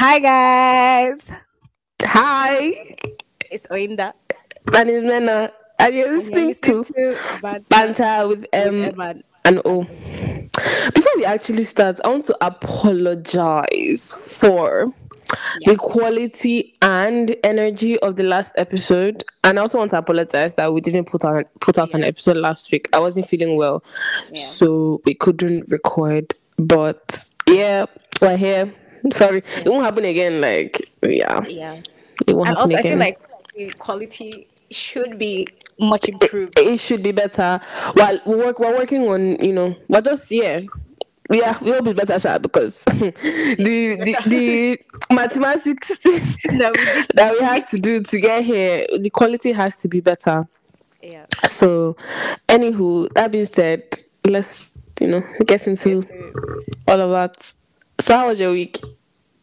Hi guys, Hi, it's Oyinda. name is Mena, and you're And you're listening to to Banter Banter with with M Evan. and O. Before we actually start, I want to apologize for Yeah. the quality and energy of the last episode, and I also want to apologize that we didn't put on put out an episode last week. I wasn't feeling well, Yeah. so we couldn't record. But yeah, we're here. Sorry, it won't happen again. Like yeah, Yeah, it won't and happen also I again. feel like the quality should be much improved. it should be better. While we work, we're working on, you know, we're just yeah, yeah, we will be better, sha, because the the, the mathematics No, we that we had to do to get here, the quality has to be better. yeah. So, anywho, that being said, let's you know get into all of that. So, how was your week?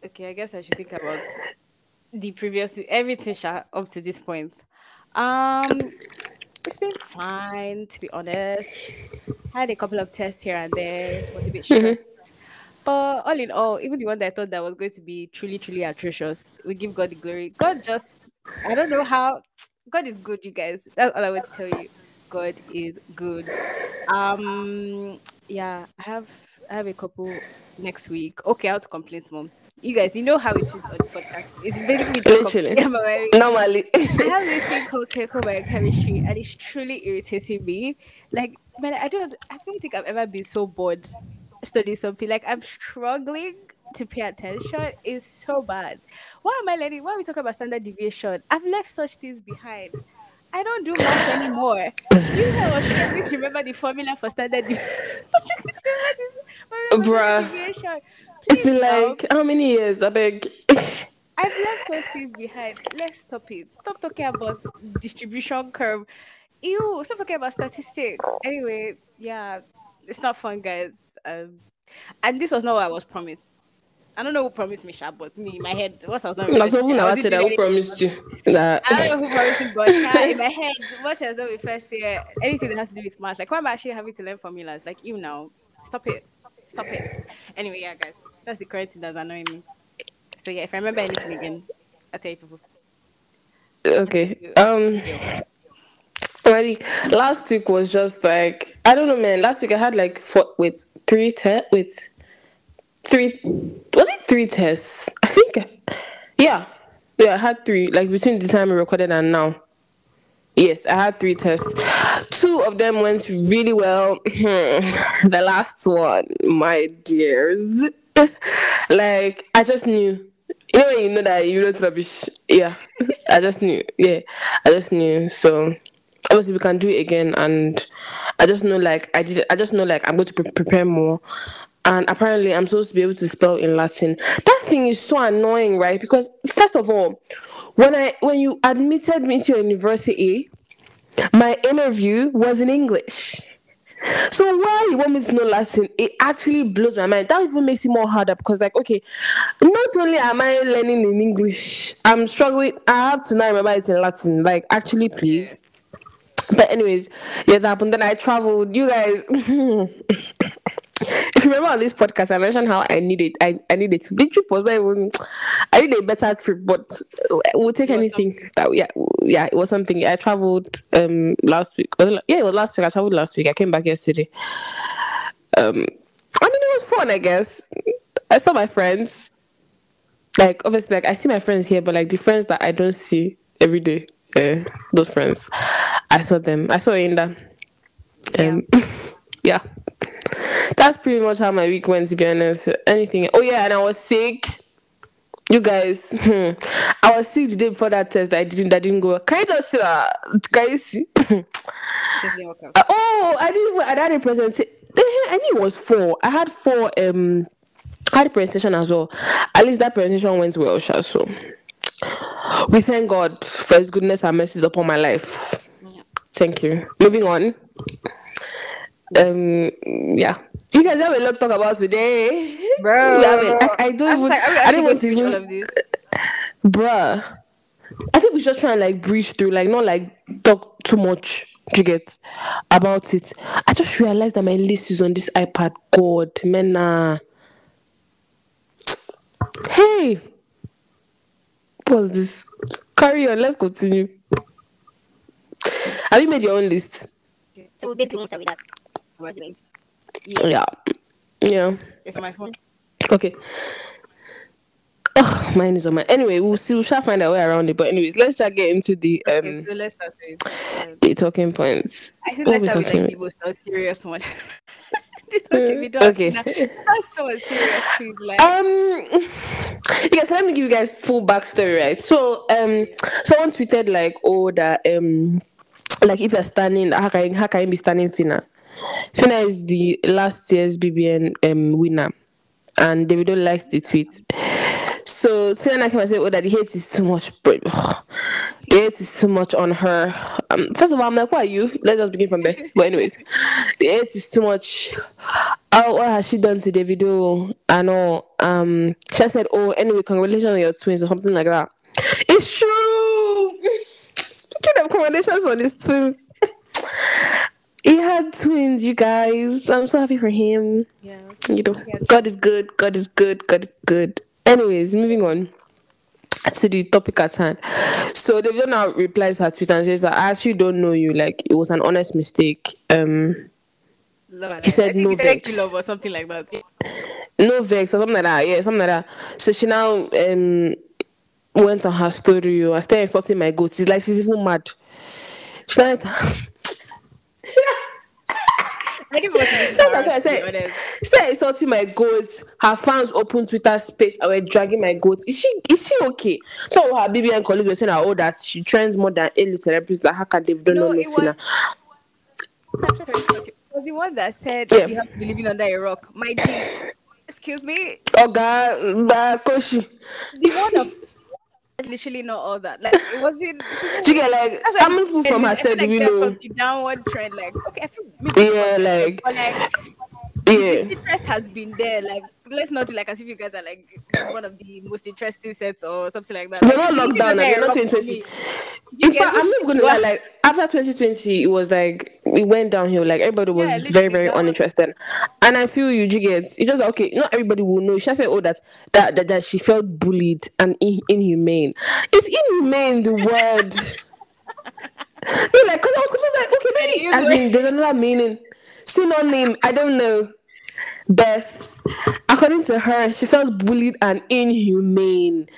Okay, I guess I should think about the previous everything sha, up to this point. Um, it's been fine to be honest. Had a couple of tests here and there. Was a bit stressed. But all in all, even the one that I thought that was going to be truly, truly atrocious, we give God the glory. God just, I don't know how. God is good, you guys. That's all I want to tell you. God is good. Um, yeah, I have, I have a couple next week. Okay, out complaints, mom. You guys, you know how it is on the podcast. It's basically Literally. compl- Am I right? Normally, I have this thing called chemical biochemistry, and it's truly irritating me. Like, man, I don't, I don't think I've ever been so bored studying something. Like, I'm struggling to pay attention. It's so bad. Why am I learning? Why are we talking about standard deviation? I've left such things behind. I don't do math anymore. You know, I was struggling to remember the formula for standard deviation. Bruh. it's been like how many years? I beg. I've left those things behind. Let's stop it. Stop talking about distribution curve. Ew, stop talking about statistics. Anyway, yeah, it's not fun, guys. Um, and this was not what I was promised. I don't know who promised me, Sha, but me in my head, what I was not. I I said. I doing will promise you. I don't know who promised me, but in my head, what I was done with first year, anything that has to do with math, like why am I actually having to learn formulas? Like you know, stop it, stop it. Anyway, yeah, guys, that's the current thing that's annoying me. So yeah, if I remember anything again, I'll tell you people. Okay. Um. Already, last week was just like I don't know, man. Last week I had like four, wait, three tests. Wait, three. Was it three tests? I think. Yeah, yeah. I had three. Like between the time we recorded and now. Yes, I had three tests. Two of them went really well. the last one, my dears, like I just knew. You know you know that you wrote rubbish. Yeah, I just knew. Yeah, I just knew. So obviously we can do it again, and I just know like I did. I just know like I'm going to pre- prepare more. And apparently, I'm supposed to be able to spell in Latin. That thing is so annoying, right? Because first of all, when I when you admitted me to university, my interview was in English. So why you want me to know Latin? It actually blows my mind. That even makes it more harder because, like, okay, not only am I learning in English, I'm struggling. I have to now remember it in Latin. Like, actually, please. But anyways, yeah, that happened. Then I traveled. You guys, if you remember on this podcast, I mentioned how I needed. I I needed. The trip was not even. I need a better trip, but we'll take anything. That yeah, yeah, it was something. I traveled um last week. Was it la- Yeah, it was last week. I traveled last week. I came back yesterday. Um, I mean, it was fun. I guess I saw my friends. Like obviously, like I see my friends here, but like the friends that I don't see every day, uh, those friends, I saw them. I saw Inda. Um, yeah. That's pretty much how my week went. To be honest, anything. Oh yeah, and I was sick. You guys, hmm, I was sick the day before that test. That I didn't. That didn't go. Can you just uh, can you see? It didn't work out. Uh, oh, I didn't. I had a presentation. I knew it was four. I had four. Um, I had a presentation as well. At least that presentation went well, Sha, So we thank God for His goodness and mercies upon my life. Yeah. Thank you. Moving on. Um, yeah. You guys have a lot to talk about today, Bro, We have a- I, I don't I'm even. sorry, are we I don't want to to all even, of this? bruh. I think we just try and like breeze through, like not like talk too much. Do You get about it. I just realized that my list is on this iPad. God, man, nah. Hey, What's this? Carry on. Let's continue. Have you made your own list? So we'll start with that. It? Yeah. Yeah. It's on my phone. Okay. Oh, mine is on my. Anyway, we'll see. We shall find our way around it. But anyways, let's just get into the Okay, um so let's start with. um, the talking points. I think What let's start with like, the most serious one. this one can be done. okay. That's so serious, please. Like, Um, yes. Let me give you guys full backstory, right? So, um, someone tweeted like, "Oh, that um, like if you're standing, how can how can you be standing Phyna? Phyna is the last year's BBN um winner, and Davido liked the tweet. So Phyna came and said, "Oh, that the hate is too much, bro. The hate is too much on her. Um, first of all, I'm like, why are you? Let's just begin from there. But anyways, the hate is too much. Oh, what has she done to Davido? I know. Um, she said, "Oh, anyway, congratulations on your twins" or something like that. It's true. Speaking of congratulations on his twins, he had twins. You guys, I'm so happy for him. yeah. You know, God is good. God is good. God is good. Anyways, moving on to the topic at hand. So Davido now replies her tweet and says that I actually don't know you. Like it was an honest mistake. Um. Love He said no he said vex. love or something like that. no vex or something like that. Yeah, something like that. So she now um went on her story. I started insulting my goats. It's like she's even mad. She like I didn't want to That's what I embarrassed, to be said. started insulting my goats. Her fans opened Twitter space and were dragging my goats. Is she is she okay? So her BBN colleague was saying oh that she trends more than any celebrities. Like how can they don't No, know Messina? was- I'm sorry, it was the one that said Yeah. you have to be living under a rock. My G, excuse me, Oh God, Koshi. the one of literally not all that. Like it wasn't. Do you get like That's why how many people from I her said do like they're know? The downward trend, like okay, I feel maybe Yeah, like but like yeah. the interest has been there. Like let's not do like as if you guys are like one of the most interesting sets or something like that. We're not locked down. under Like, we're not rock for 2020. In fact. I'm not gonna lie. Like after 2020, it was like it went downhill. Like everybody was Yeah, very, very that was- uninterested. And I feel you, you get. It's just like, okay. Not everybody will know. She said, "Oh, that that that, that she felt bullied and in, inhumane." It's inhumane the word? no, like because I was confused. Like, okay, maybe It is as in there's another meaning. Synonym. I don't know. Beth, according to her, she felt bullied and inhumane.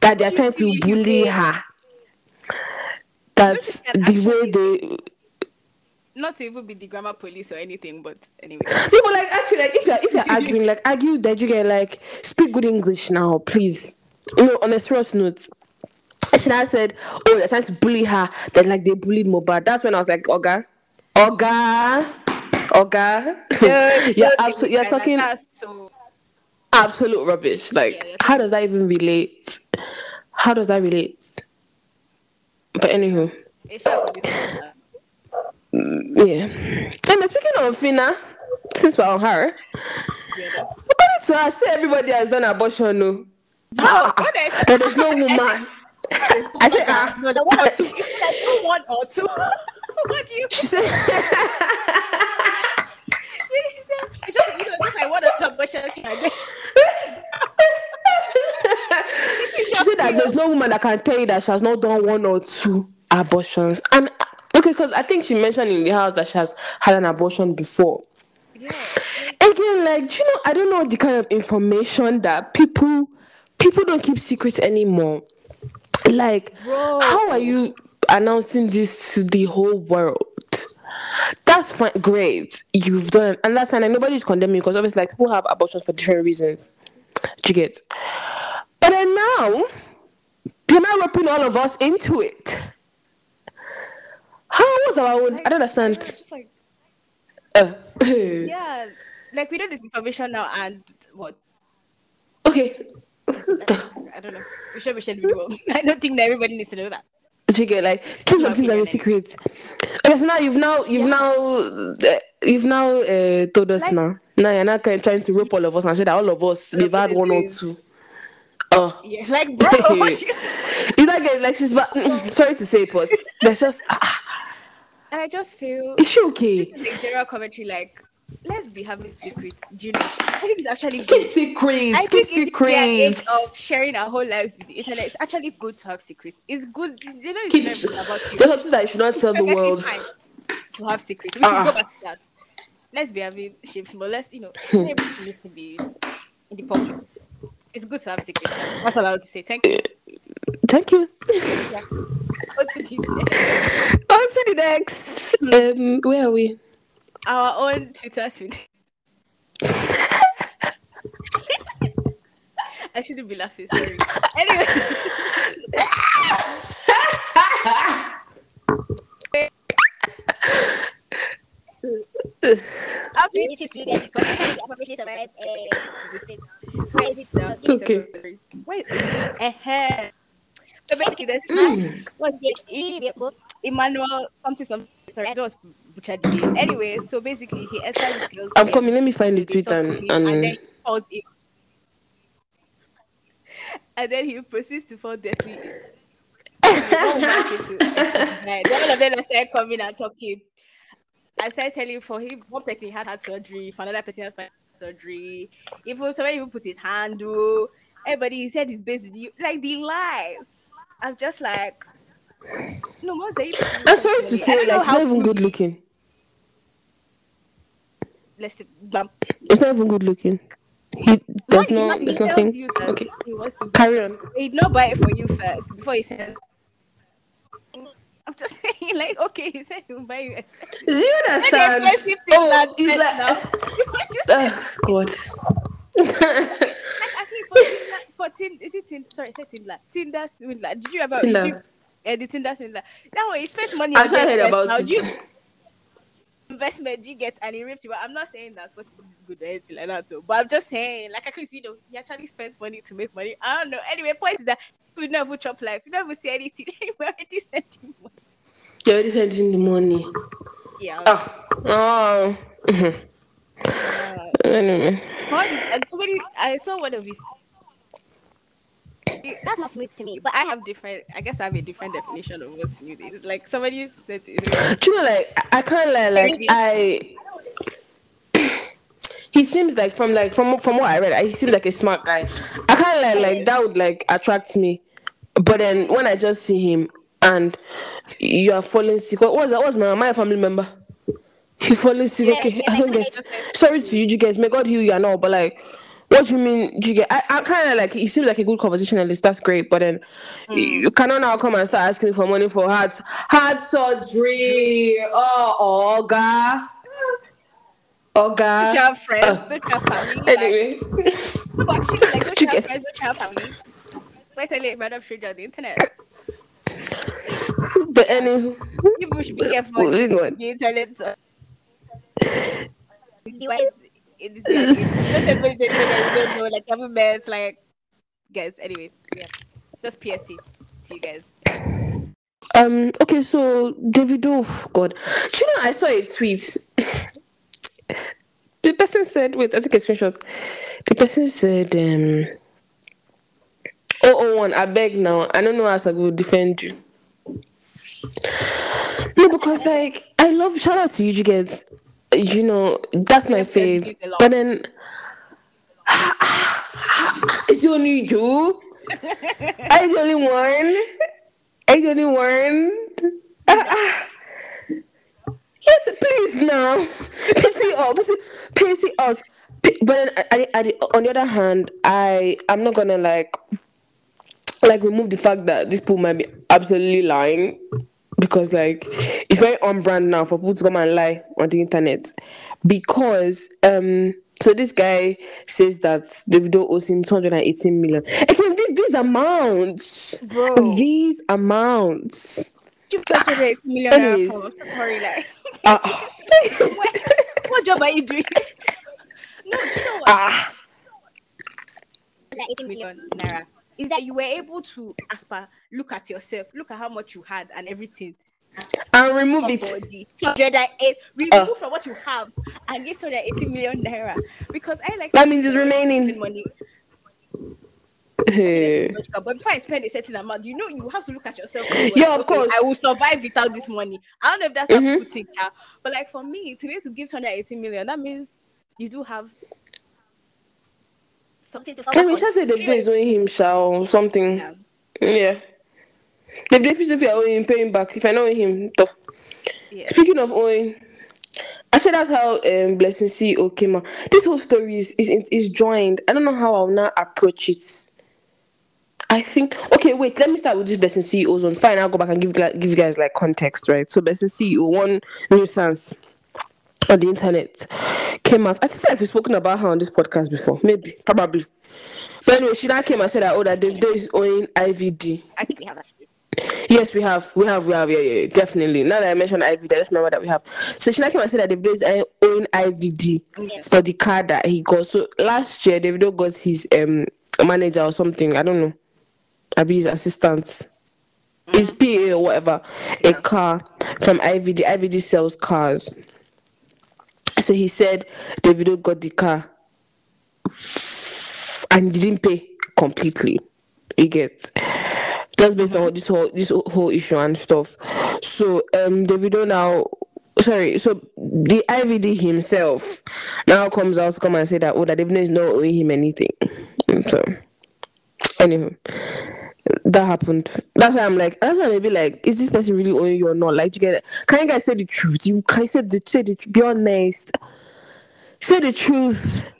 That they're trying to bully her. That's the way they. Not to even be the grammar police or anything, but anyway. No, but like actually, like if you're if you're arguing, like argue that you get like speak good English now, please. You know, on a serious note. She now said, "Oh, they're trying to bully her. That like they bullied Mohbad." That's when I was like, "Oga, Oga, Oga, you're absolutely you're talking so absolute rubbish. Like, Yeah, yeah. how does that even relate? How does that relate?" But anywho, it's sharp for this one, yeah. Mm, and speaking of Phyna, since we're on her, according to her, say everybody has done abortion. No, No, ah, ah, what ah, there's no woman. I said, ah, no, the one or two. Two, one or two. what do you? she said, It's just you know, just like one or two abortions here she said that there's no woman that can tell you that she has not done one or two abortions. And okay, because I think she mentioned in the house that she has had an abortion before. Yeah. Again, like, do you know, I don't know the kind of information that people people don't keep secrets anymore. Like, Bro. how are you announcing this to the whole world? That's fine, great. You've done, and that's fine. And nobody's condemning you because obviously, like, people have abortions for different reasons. Do you get? But then now, you're now roping all of us into it. How was our own? I don't understand. Just like Uh, yeah, like we know this information now, and what? okay. I don't know. We should be well. I don't think that everybody needs to know that. Do you get like keep some my things are your secrets? Okay, so now you've now you've now uh, you've now uh, told us Like- now. Now you're not of trying to rope all of us and say that all of us we've had one or two. Oh, Yeah, like bro, you- not get like she's but sorry to say, but there's just ah, and I just feel is she okay? this is a general commentary. Like let's be having secrets. Do you know? I think it's actually Keep good. secrets. I Keep think in the age secrets. of sharing our whole lives with the internet, it's actually good to have secrets. It's good. You know, it's Keep not about you. There's something that you should not tell the world. to have secrets. We should Ah. go back to that. Let's be having shapes, but let's you know everything needs to be in the public. It's good to have secrets. That's all I would say. Thank you. Thank you. Yeah. What to do? On to the next. Um, where are we? Our own Twitter feed. I shouldn't be laughing. Sorry. Anyway. I'll So be you need to see that because appropriately summarize a mistake. Where is it now? Okay. Wait. Uh-huh. Basically, there's Mm. what's the. Emmanuel something something. Sorry, I don't butchered the name. Anyway, so basically, he enters the girl's I'm coming. Let me find the tweet and, him, and then he falls in. And then he proceeds to fall deathly ill. One woman came to- Right. Then all of them started coming and talking. I started telling you for him, one person had had surgery, for another person has had surgery. Even somebody even put his hand through. Everybody said his best. Like the lies. I'm just like, no, most they. I'm sorry to say, like, it's not even good looking. Let's see, bam. It's not even good looking. He, there's Why no, is he there's not- he nothing. you that Okay, He wants to carry on. He'd not buy it for you first before he said. I'm just saying, like, okay, he said he'll buy you. expensive. Do you understand? Oh, that it's first like now. You Oh, God. like, actually, for Tinder, for Tinder, is it Tinder? Sorry, I said Tinder. Tinder swindler. Did you ever? Tinder. Did you, uh, the Tinder swindler. That one, he spends money. I on actually heard about Now, do you it. Investment you get and he rips you out. I'm not saying that's what's good or anything like that, too. But I'm just saying, like, actually, you know, he actually spends money to make money. I don't know. Anyway, point is that we never chop life. We never see anything. we already sent him money. You already sent in the money. Yeah. Oh. Oh. Mhm. Uh, Anyway. what is, somebody, I saw one of his. That's not smooth to me. But I I have have different. I guess I have a different definition of what smooth is. Like somebody said, it, Do you know, like, I- I can't lie, like, I. He seems like from like from from what I read, he seems like a smart guy. I can't lie, like that would like attract me. But then when I just see him and you are falling sick, what was that? What was my my family member? He falling sick. Yeah, okay, yeah, I don't get. Sorry to you, you guys. May God heal you and all, but like. What do you mean? Do you get? I, I kind of like. He seems like a good conversationalist. That's great. But then you cannot now come and start asking for money for heart heart surgery. Oh, Oga, don't you have friends? Uh, Don't you have family? Like, Anyway, no, actually, like, don't You you have friends? Don't you have family? Let's tell you, random stranger on the internet. but anyway, People should be careful. Moving on. The internet. uh, it's not that you don't know, like every man's like guys. Anyway, yeah. Just PSC to you guys. um, okay. So Davido, oh, God, do you know? I saw a tweet. The person said, "Wait, I took a screenshot." The person said, um, "Oh, oh, one. I beg now. I don't know how I will defend you." No, because like I love shout out to you, you get you know that's my fave. it is a lot. But then it's only you. You the only one? You the only one? Ah, ah. Yes, please now. Pity us. Pity, us. But then, I, I, I, on the other hand, I I'm not gonna like like remove the fact that this people might be absolutely lying because like it's very on brand now for people to come and lie on the internet because um so this guy says that Davido owes him 218 million again these these amounts Bro. these amounts You just want a million naira Anyways. from. Sorry, like what, what job are you doing? no, do you know what? ah Like 18 million. million naira is that you were able to as per look at yourself, look at how much you had and everything. and remove it 208 remove Uh. from what you have and give 280 million naira because I like That means it's remaining. money. But before I spend a certain amount, you know, you have to look at yourself. Yeah, of course. I will survive without this money. I don't know if that's Mhm. people think, child. but like for me, to be able to give 218 million, that means you do have something to fall Can we just say the is owing him shall or something? yeah. Yeah. The day if I owe him, pay him back. If I know him, though. Yeah. Speaking of owing, I said that's how um Blessing CEO came out. This whole story is is is joined. I don't know how I'll now approach it. I think okay, wait. Let me start with this Blessing CEO's one. Fine, I'll go back and give give you guys like context, right? So Blessing CEO, one nuisance on the internet came out. I think like we've spoken about her on this podcast before, maybe, probably. So anyway, she now came and said that oh that Davido is owing IVD. I think we have that. Yes, we have, we have, we have, yeah, yeah, definitely. Now that I mentioned IVD, I just remember that we have. So Shina came and said that Davido is uh, owing IVD Yes. for the car that he got. So last year, Davido got his um manager or something. I don't know. Maybe his assistant, his PA or whatever, a car from IVD. IVD sells cars. So he said Davido got the car and he didn't pay completely. He gets just based on this whole this whole issue and stuff. So um Davido now sorry, so the IVD himself now comes out to come and say that oh that Davido is not owing him anything. So anyway. That happened. That's why I'm like, that's why maybe like, is this person really owing you or not? Like, you get it? Can you guys say the truth? You can you say the say the truth. be honest. Say the truth,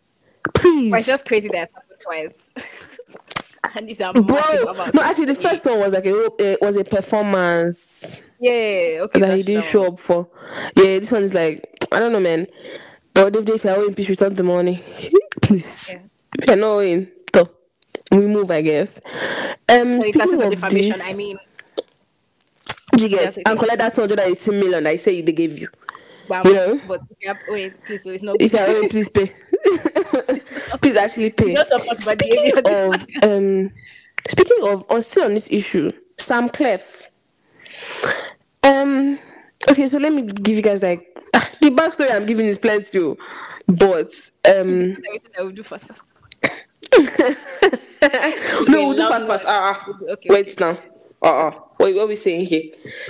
please. It's just crazy that happened twice. and these are Bro, no, actually, the first one was like a it was a performance Yeah, okay. that he didn't show up for. Yeah, this one is like I don't know, man. But if they if you're owing, please return the money, please. Yeah. You're not owing, so we move, I guess. Um, So speaking of defamation. this, I mean, you get Yes, and collect that 280 million I say they gave you. wow, You know? but you have, wait, please, so it's not If good. you're please pay. please actually pay. Support. Speaking of um, speaking of on still on this issue, Samklef. Um. Okay, so let me give you guys like ah, the backstory I'm giving is plenty, oh, but um. Everything I will do first. no, we'll do fast, fast. Ah, ah. Okay, Wait okay. now. Uh, uh Wait, what are we saying here?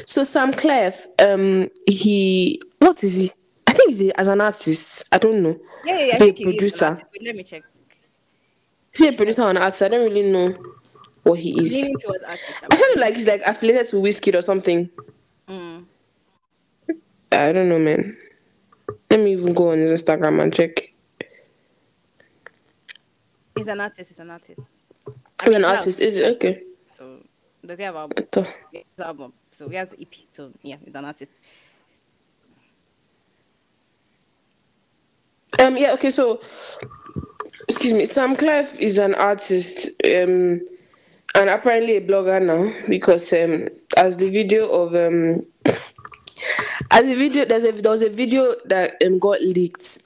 So Samklef, um, he what is he? I think he's a, as an artist. I don't know. Yeah, yeah, yeah. I The think producer. Wait, let me check. Is he a producer or an artist? I don't really know what he is. Leaning towards artist. I kind of like he's like affiliated to Wizkid or something. Mm. I don't know, man. Let me even go on his Instagram and check. He's an artist. He's an artist. I mean, an artist, is it? Okay. So does he have album? So, He album. So he has the EP. So yeah, he's an artist. Um, yeah, okay, so excuse me, Samklef is an artist, um, and apparently a blogger now because um, as the video of um, as a video there's a there was a video that um got leaked.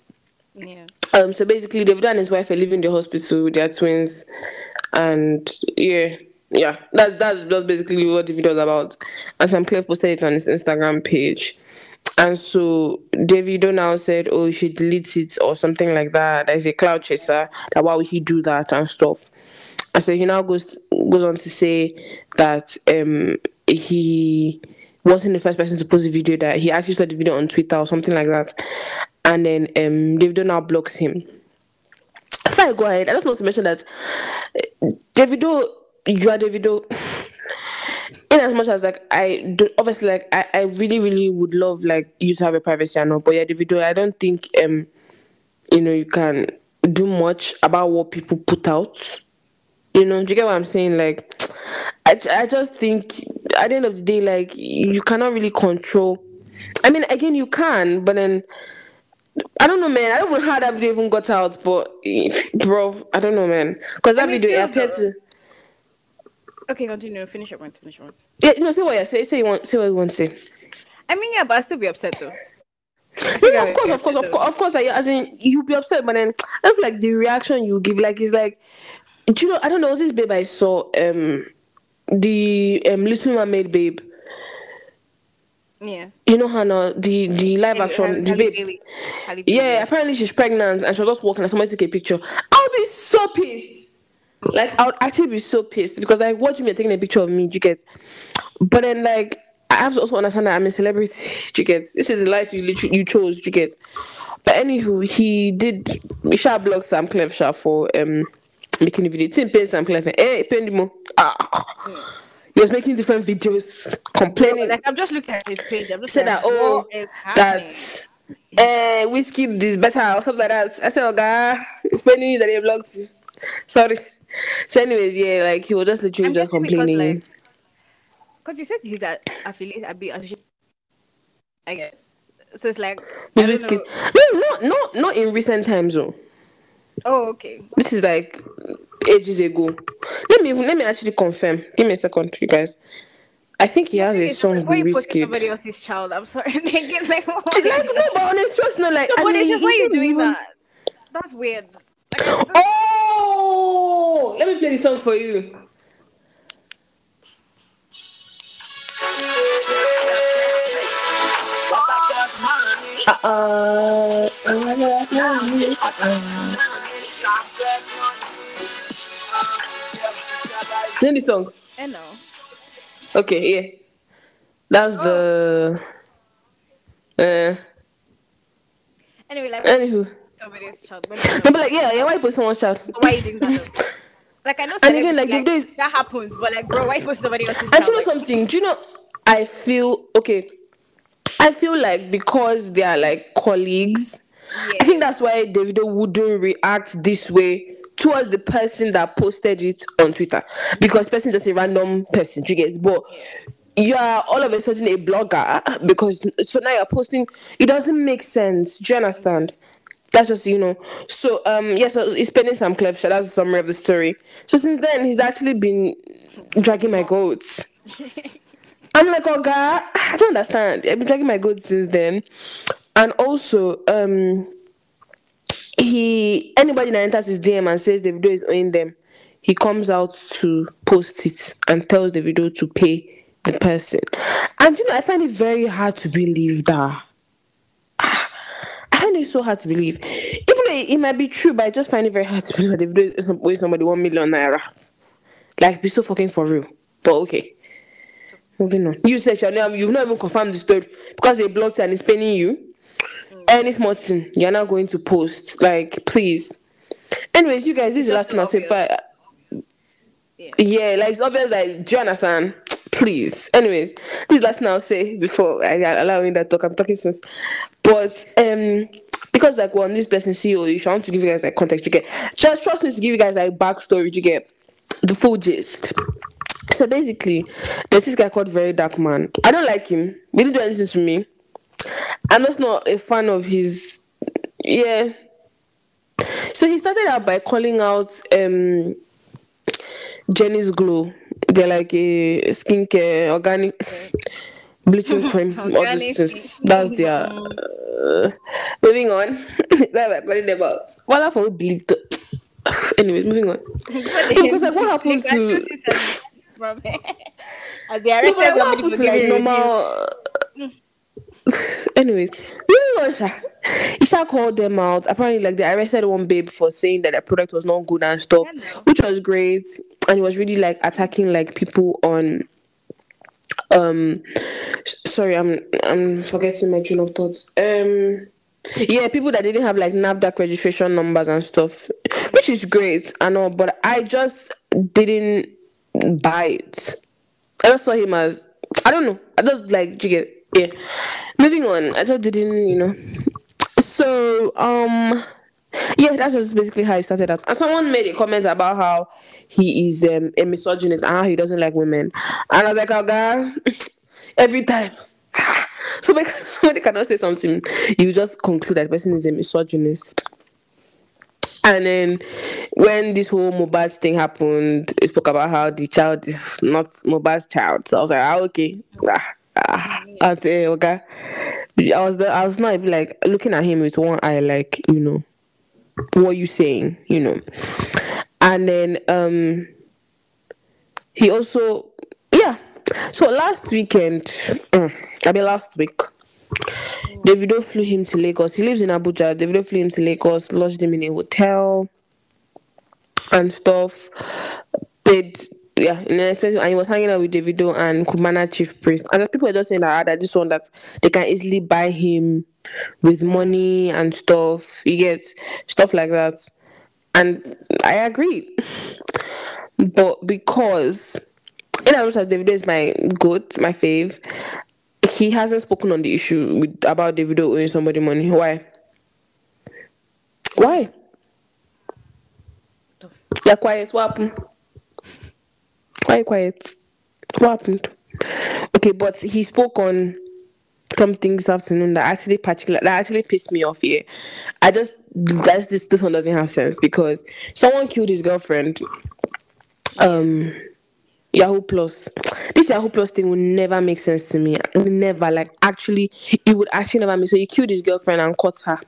Yeah. Um, so basically, David and his wife are leaving the hospital with their twins, and yeah, yeah, that's that's that's basically what the video is about. And Samklef posted it on his Instagram page, and so Davido now said, "Oh, you should delete it or something like that." There's a cloud chaser. That why would he do that and stuff? And so he now goes goes on to say that um he wasn't the first person to post the video that he actually saw the video on Twitter or something like that. And then um Davido now blocks him. So I go ahead, I just want to mention that Davido, you are Davido. In as much as like I do, obviously like I, I really really would love like you to have a privacy and all, but yeah, Davido, I don't think um you know you can do much about what people put out. You know, do you get what I'm saying? Like, I, I just think at the end of the day, like, you cannot really control. I mean, again, you can, but then I don't know, man. I don't know how that video even got out, but bro, I don't know, man. Because that I mean, video appeared to. Okay, continue. Finish your point. Finish your point. Yeah, no, say what you say. Say you want. Say what you want to say. I mean, yeah, but I'll still be upset though. No, no, of course, of course, of course, of course. Like, as in, you'll be upset, but then I feel like the reaction you give, like, is like, do you know? I don't know. Was this babe I saw? Um, the um Little Mermaid babe. Yeah. You know Hannah, the the live Halle- action, the babe. Yeah, apparently she's pregnant and she was just walking and somebody took a picture. I'll be so pissed. Like I would actually be so pissed because like what do you mean taking a picture of me? You get? But then like I have to also understand that I'm a celebrity. You get? This is the life you literally you chose. You get? But anywho, he did. Misha blocked Samklef for um making a video. Tim pay Samklef. Hey, pay mo. Ah. He was making different videos complaining. Like I'm just looking at his page. I'm just said that oh what is happening? that uh Wizkid is better or something like that. I said, oh god, it's you that he blocked you. Sorry. So anyways, yeah, like he was just literally I'm just guessing because, complaining. like, Because you said he's that affiliate, a bit associated, I guess. So it's like, I Wizkid. No, not not not in recent times though. Oh, okay. This is like ages ago. Let me even let me actually confirm. Give me a second, you guys. I think he has a song why with you posting Wizkid. somebody else's child? I'm sorry. Like. Like no, but on a serious note, like No, I mean, just why he you doing even- that? That's weird. Like, I Oh, let me play the song for you. Uh, Name the song. I know. Okay, yeah. That's the. Uh, Anyway, like anywho. somebody's child. But No, but like, yeah, yeah, why put someone's child? why you doing that? Like I know. And again, like, the days- that happens, but like, bro, why post somebody else's And child? do you know Like, something? Do you know? I feel okay. I feel like because they are like colleagues, yeah. I think that's why Davido wouldn't react this way towards the person that posted it on Twitter because person just a random person. You get, but you are all of a sudden a blogger because so now you're posting. It doesn't make sense. Do you understand? That's just you know. So um yeah, so he's spending some. So that's the summary of the story. So since then he's actually been dragging my goats. I'm like, oh God, I don't understand. I've been dragging my goats since then. And also, um he anybody that enters his DM and says Davido is owing them, he comes out to post it and tells Davido to pay the person. And you know, I find it very hard to believe that. Ah, I find it so hard to believe. Even though it, it might be true, but I just find it very hard to believe that Davido is owing somebody one million naira. Like, be so fucking for real. But okay. Moving on. You said Chanel, you've not even confirmed the story because they blocked and it's paying you. Any small thing, you're not going to post. Like, please. Anyways, you guys, this is the last thing I'll say. I- Yeah, like it's obvious. Like, do you understand? Please. Anyways, this is the last thing I'll say before I allow you that talk. I'm talking since, but um, because like we're on this person CEO, you should want to give you guys like context. You get just trust me to give you guys like backstory. You get the full gist. So basically, there's this guy called Very Dark Man. I don't like him. He didn't do anything to me. I'm just not a fan of his. Yeah. So he started out by calling out um Jenny's Glow. They're like a skincare, organic bleaching cream, all these things. That's their. Uh, moving on. that we're calling them out. What happened? We believed. Anyways, moving on. because like what happened to As they No, arrested what somebody happened for to like normal? Anyways, moving on, Sha. Isha called them out. Apparently, like they arrested one babe for saying that their product was not good and stuff, which was great. And it was really like attacking like people on. Um, sorry, I'm I'm forgetting my train of thoughts. Um, yeah, people that didn't have like NAFDAC registration numbers and stuff, which is great. I know, but I just didn't buy it. I just saw him as I don't know. I just like you get yeah. Moving on. I just didn't, you know. So um yeah, that's just basically how it started out. And someone made a comment about how he is um, a misogynist and how he doesn't like women. And I was like, oh god, every time. So because somebody cannot say something, you just conclude that person is a misogynist. And then when this whole Mohbad thing happened, it spoke about how the child is not Mohbad's child. So I was like, ah, okay. Ah, ah, I'll say, okay. I was the, I was not like looking at him with one eye, like, you know, what you saying, you know. And then um he also yeah. So last weekend, mm, I mean last week, Davido flew him to Lagos. He lives in Abuja. Davido flew him to Lagos, lodged him in a hotel. and stuff. Paid yeah, in an expensive, and he was hanging out with Davido and Cubana Chief Priest. And the people are just saying that, ah, that this one that they can easily buy him with money and stuff. You get stuff like that. And I agree. But because in as much as Davido is my goat, my fave, he hasn't spoken on the issue with about Davido owing somebody money. Why? Why? You're quiet. What happened? Why quiet? What happened? Okay, but he spoke on something this afternoon that actually particular that actually pissed me off here. I just that's this this one doesn't have sense because someone killed his girlfriend. Um Yahoo Plus. This Yahoo Plus thing will never make sense to me. Never. Like actually it would actually never make so he killed his girlfriend and caught her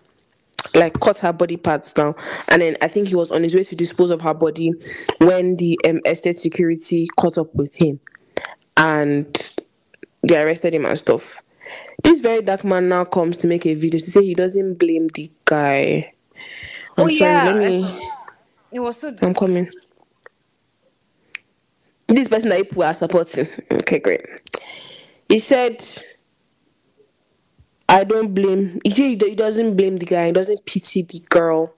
like cut her body parts down. And then i think he was on his way to dispose of her body when the um, estate security caught up with him. And they arrested him and stuff. This very dark man now comes to make a video to say he doesn't blame the guy. I'm oh sorry, yeah, let me it was so. i'm coming. This person that people are supporting. Okay great. He said i don't blame he, he doesn't blame the guy he doesn't pity the girl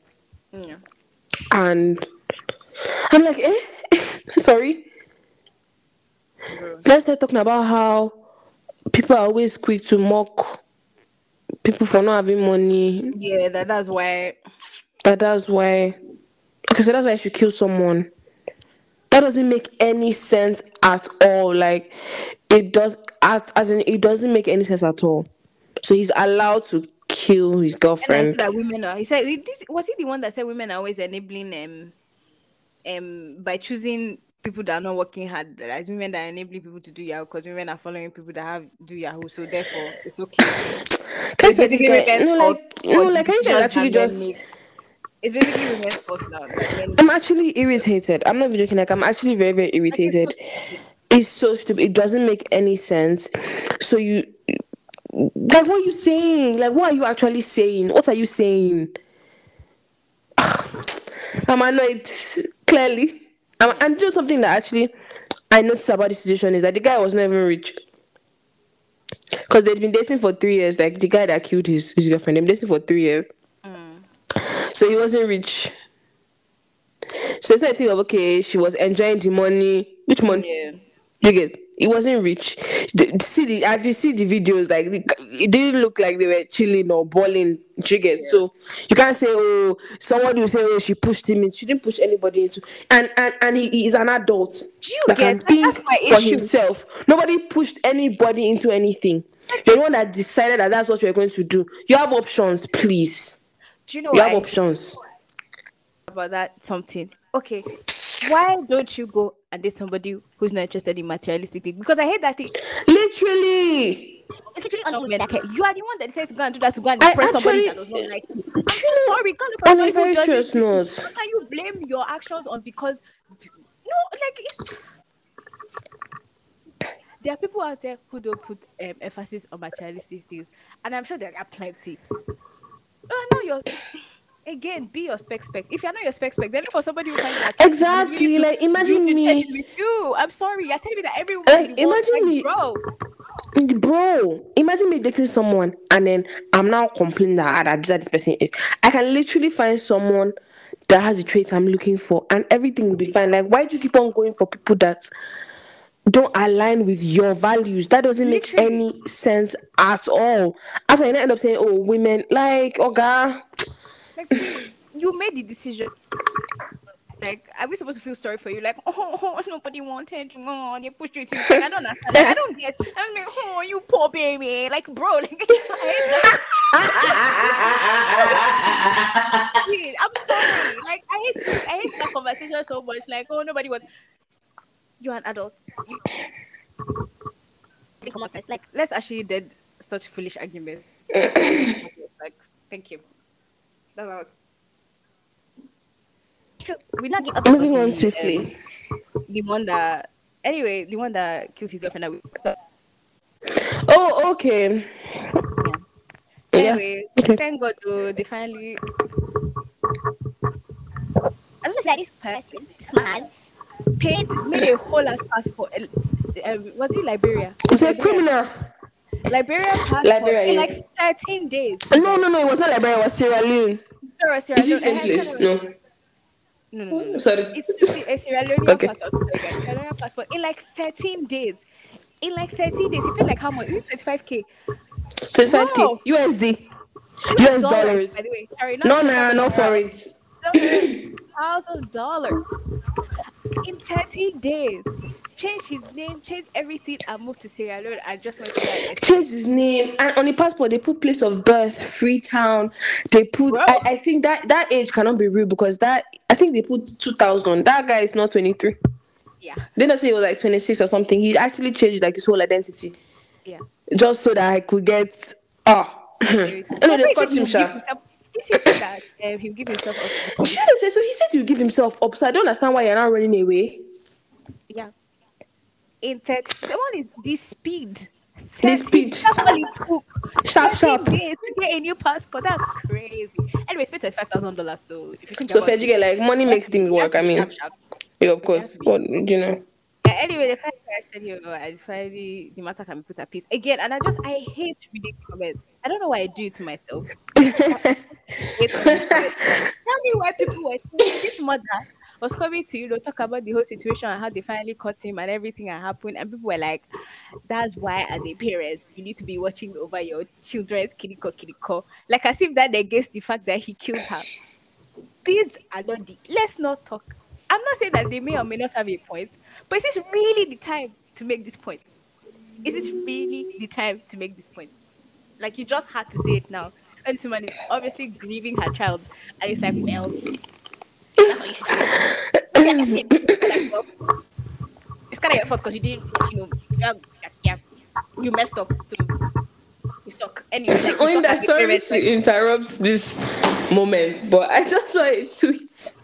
Yeah. and I'm like, eh, sorry. Let's start talking about how people are always quick to mock people for not having money. Yeah, that, that's why. That that's why. Okay, so that's why I should kill someone. That doesn't make any sense at all. Like it does, as as in it doesn't make any sense at all. So he's allowed to kill his I girlfriend. that women are. He said, was he the one that said women are always enabling um, um, by choosing people that are not working hard, like women that are enabling people to do Yahoo, because women are following people that have do Yahoo, so therefore it's okay. Can I It's basically women's No, fault like, no, like, can you decisions actually just? make. It's basically women's fault now. men- I'm actually irritated. I'm not even joking. Like I'm actually very, very like, irritated. It's so stupid. It doesn't make any sense. So you, like, what are you saying? Like, what are you actually saying? What are you saying? I'm annoyed. Clearly, I'm, and you know something that actually I noticed about the situation is that the guy was not even rich. Because they'd been dating for three years. Like the guy that killed his, his girlfriend, they've been dating for three years. Mm. So he wasn't rich. So it's not like think of okay, she was enjoying the money. Which money? Yeah. You get it wasn't rich. The, see the if you see the videos, like the, it didn't look like they were chilling or balling. You get so you can't say oh somebody will say oh she pushed him in. She didn't push anybody into and and and he, he is an adult you that can get- think that's my for issue. himself. Nobody pushed anybody into anything. You're the one that decided that that's what you're going to do. You have options, please. Do you know You have I options. about that something? Okay, why don't you go and date somebody who's not interested in materialistic things? Because I hate that thing. Literally. It's literally on women that. You are the one that decides to go and do that to go and impress somebody that does not like you. I'm so sorry. Can't look at On a somebody very serious note. How can you blame your actions on because no, like it's there are people out there who don't put um, emphasis on materialistic things, and I'm sure there are plenty. Oh no, you're again be your spec spec. If you're not your spec spec, then look for somebody who can Exactly, like, imagine me- with you. I'm sorry, you're telling me that everyone Like, world, imagine me- bro. Bro, imagine me dating someone and then I'm now complaining that, ah, that this, person is. I can literally find someone that has the traits I'm looking for and everything will be fine. Like, why do you keep on going for people that don't align with your values? That doesn't make Literally. any sense at all. After I end up saying, oh, women, like, okay. Like, you made the decision. Like, are we supposed to feel sorry for you? Like, oh, oh nobody wanted you. Oh, they pushed you to. Like, I don't understand. Like, I don't get. I'm like, oh, you poor baby. Like, bro, like. I'm sorry. Like, I hate, I hate that conversation so much. Like, oh, nobody was. You're an adult. You. Like, let's actually dead such foolish arguments. like, thank you. That's all. true. We not give up. Moving on Okay, swiftly. the one that anyway, the one that killed his girlfriend. That we, Oh, okay. Yeah. anyway, Okay. thank God though, they finally. I just just like this person, this man, paid, made a whole ass passport. uh, Um, was it Liberia? It's a criminal. Liberia passport Liberia, in yeah. like 13 days. No, no, no. It was not Liberia. It was Sierra Leone. Sorry, Sierra Is it same Leone. place? No, No. no, no. no. Sorry. It's a Sierra Leone Okay. passport. Sorry, guys. Sierra Leone passport in like 13 days. In like 13 days, you feel like how much? Is it 25k? 25k Wow. USD. US dollars. By the way, sorry, No, no, no for it. Thousand dollars in 13 days. Changed his name, changed everything, and moved to Sierra Leone. I just went to. Changed his name and on the passport they put place of birth, Freetown. They put. I, I think that that age cannot be real because that I think they put 2000. That guy is not 23. Yeah, They don't say he was like 26 or something. He actually changed like his whole identity yeah. just so that I could get. Ah. anyway, they cut him, sha. This is that um, he'll give himself up to the police. Should I say so? He said he would give himself up. So I don't understand why you're not running away. Yeah. In 30, the one is the speed. 30 speed. That's all it took. Sharp, 30 sharp. days to get a new passport. That's crazy. Anyway, spent twenty-five thousand dollars. So if you think So about Fed, you get like money makes things work. I mean, Sharp, sharp. yeah, of course. But you know, Yeah, anyway, the fact that I said you know, I finally the matter can be put at peace again, and I just I hate reading comments. I don't know why I do it to myself. Tell me why people were saying this mother was coming to you know talk about the whole situation and how they finally caught him and everything that happened, and people were like, "That's why, as a parent, you need to be watching over your children's kiriko kiriko." Like as if that against the fact that he killed her. These are not the. Let's not talk. I'm not saying that they may or may not have a point, but is this really the time to make this point? Is this really the time to make this point? Like you just had to say it now. And someone is obviously grieving her child, and it's like, well, that's what you should have. done. Yeah, that's it. Like, well, it's kind of your fault because you didn't, you know, yeah, yeah, you messed up. You suck. Anyway, like, you Oyinda, sorry to like, interrupt this moment, but I just saw a tweet.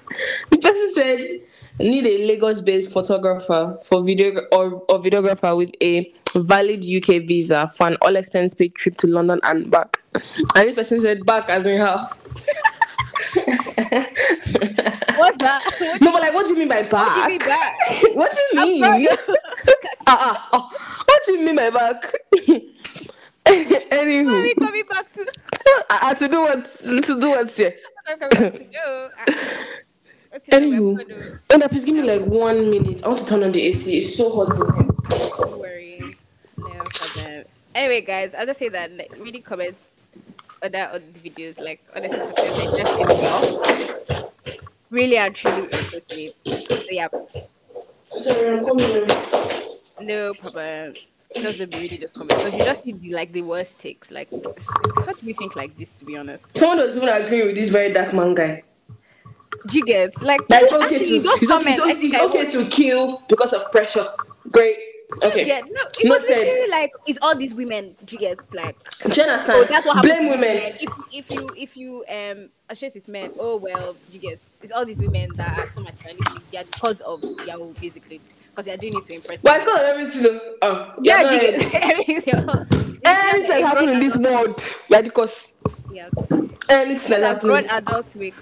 The person said, "Need a Lagos-based photographer for video or, or videographer with a valid UK visa for an all-expense paid trip to London and back." And the person said, "Back as in how?" What's that? What No, but like, what do you mean by back? do you mean back? what do you mean? Ah, ah, ah. what do you mean by back? Anywho, coming back to ah, to do what? To do what? Yeah. I'm coming back to. Ah. What's your name? Anywho, I'm please give me like one minute. I want to turn on the AC. It's so hot in here. Don't worry. No problem. Anyway, guys, I'll just say that like, reading comments on that on the videos, like honestly, sometimes I just me off. Really actually truly irritates me. So yeah, Sorry, I'm coming. no problem. Just be reading those comments because you just see the like the worst takes. Like, how do we think like this? To be honest, Someone was even agreeing with this very dark man guy. do you get like That it's okay actually to it's okay, it's, it's okay to kill because of pressure. Great. Okay. Yeah, no, it was literally like it's all these women. Do you get like Do you understand? Oh, that's what happens Blame women. If, if you if you um associate with men, oh well, you get it's all these women that are so materialistic. They are because of Yahoo basically because they are doing it to impress. But I everything though. Oh, yeah, you're you get everything's your own. It's Anything that a in this world, yeah, because Yeah, anything that that grown adults make.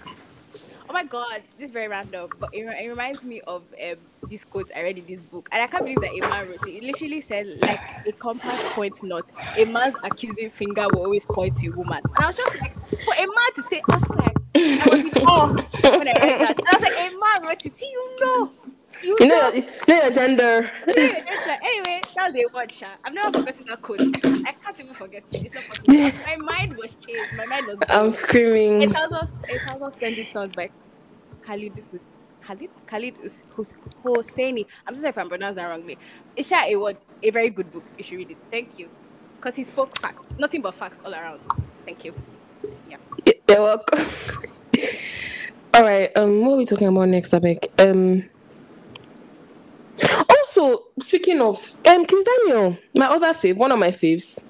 Oh my god, this is very random, but it, it reminds me of um, this quote I read in this book, and I can't believe that a man wrote it. It literally said, "Like a compass points north, a man's accusing finger will always point to a woman." And I was just like, for a man to say, I was just like, I was awe when I read that. And I was like, a man wrote it. See, you know, you, You know. know, your, you know your gender. Anyway, that was a word, Sha. I've never forgotten that quote. I can't even forget it. It's not possible. My mind was changed. My mind was. I'm blown. A screaming. thousand, a thousand splendid suns by Khaled Hus, Khaled Khaled Hus, Hus, Hosseini. I'm so sorry if I'm pronouncing that wrongly. It's a word, a very good book. You should read it. Thank you, because he spoke facts, nothing but facts all around. Thank you. Yeah. You're welcome. All right. Um, what are we talking about next, topic? Um. Also, speaking of, um, Kizz Daniel, my other fave, one of my faves.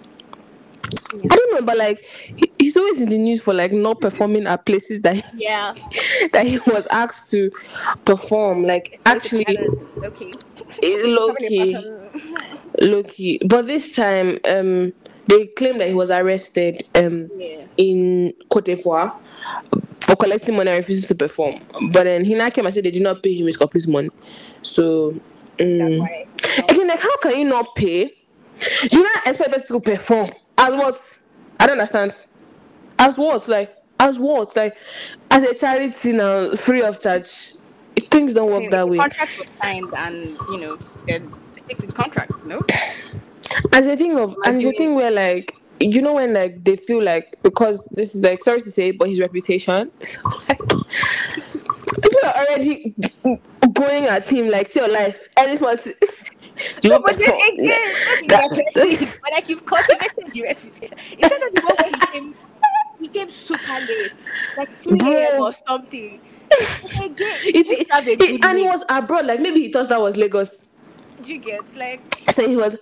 I don't know, but like he, he's always in the news for like not performing at places that Yeah. that he was asked to perform. Like actually, okay. low key. But this time, um, they claim that he was arrested um Yeah. in Cote d'Ivoire for collecting money and refusing to perform. But then he now came and said they did not pay him his complete money. So mm. why. again, like how can you not pay? You not expect us to perform as what? I don't understand. As what? Like as what? Like as a charity now, free of charge. Things don't work See, that way. Contracts were signed, and you know, then stick to the contract. No, As a thing of, As it's a thing where like you know when like they feel like because this is like sorry to say, but his reputation. So, like, people are already going at him like, see your life, month you won't but then again, that's That-. But like you've cultivated your reputation. Instead of the one where he came, he came super late, like 3 a.m. or something. Again, It's, it, have a it- and he was abroad, like maybe he thought that was Lagos. Do you get like So he was,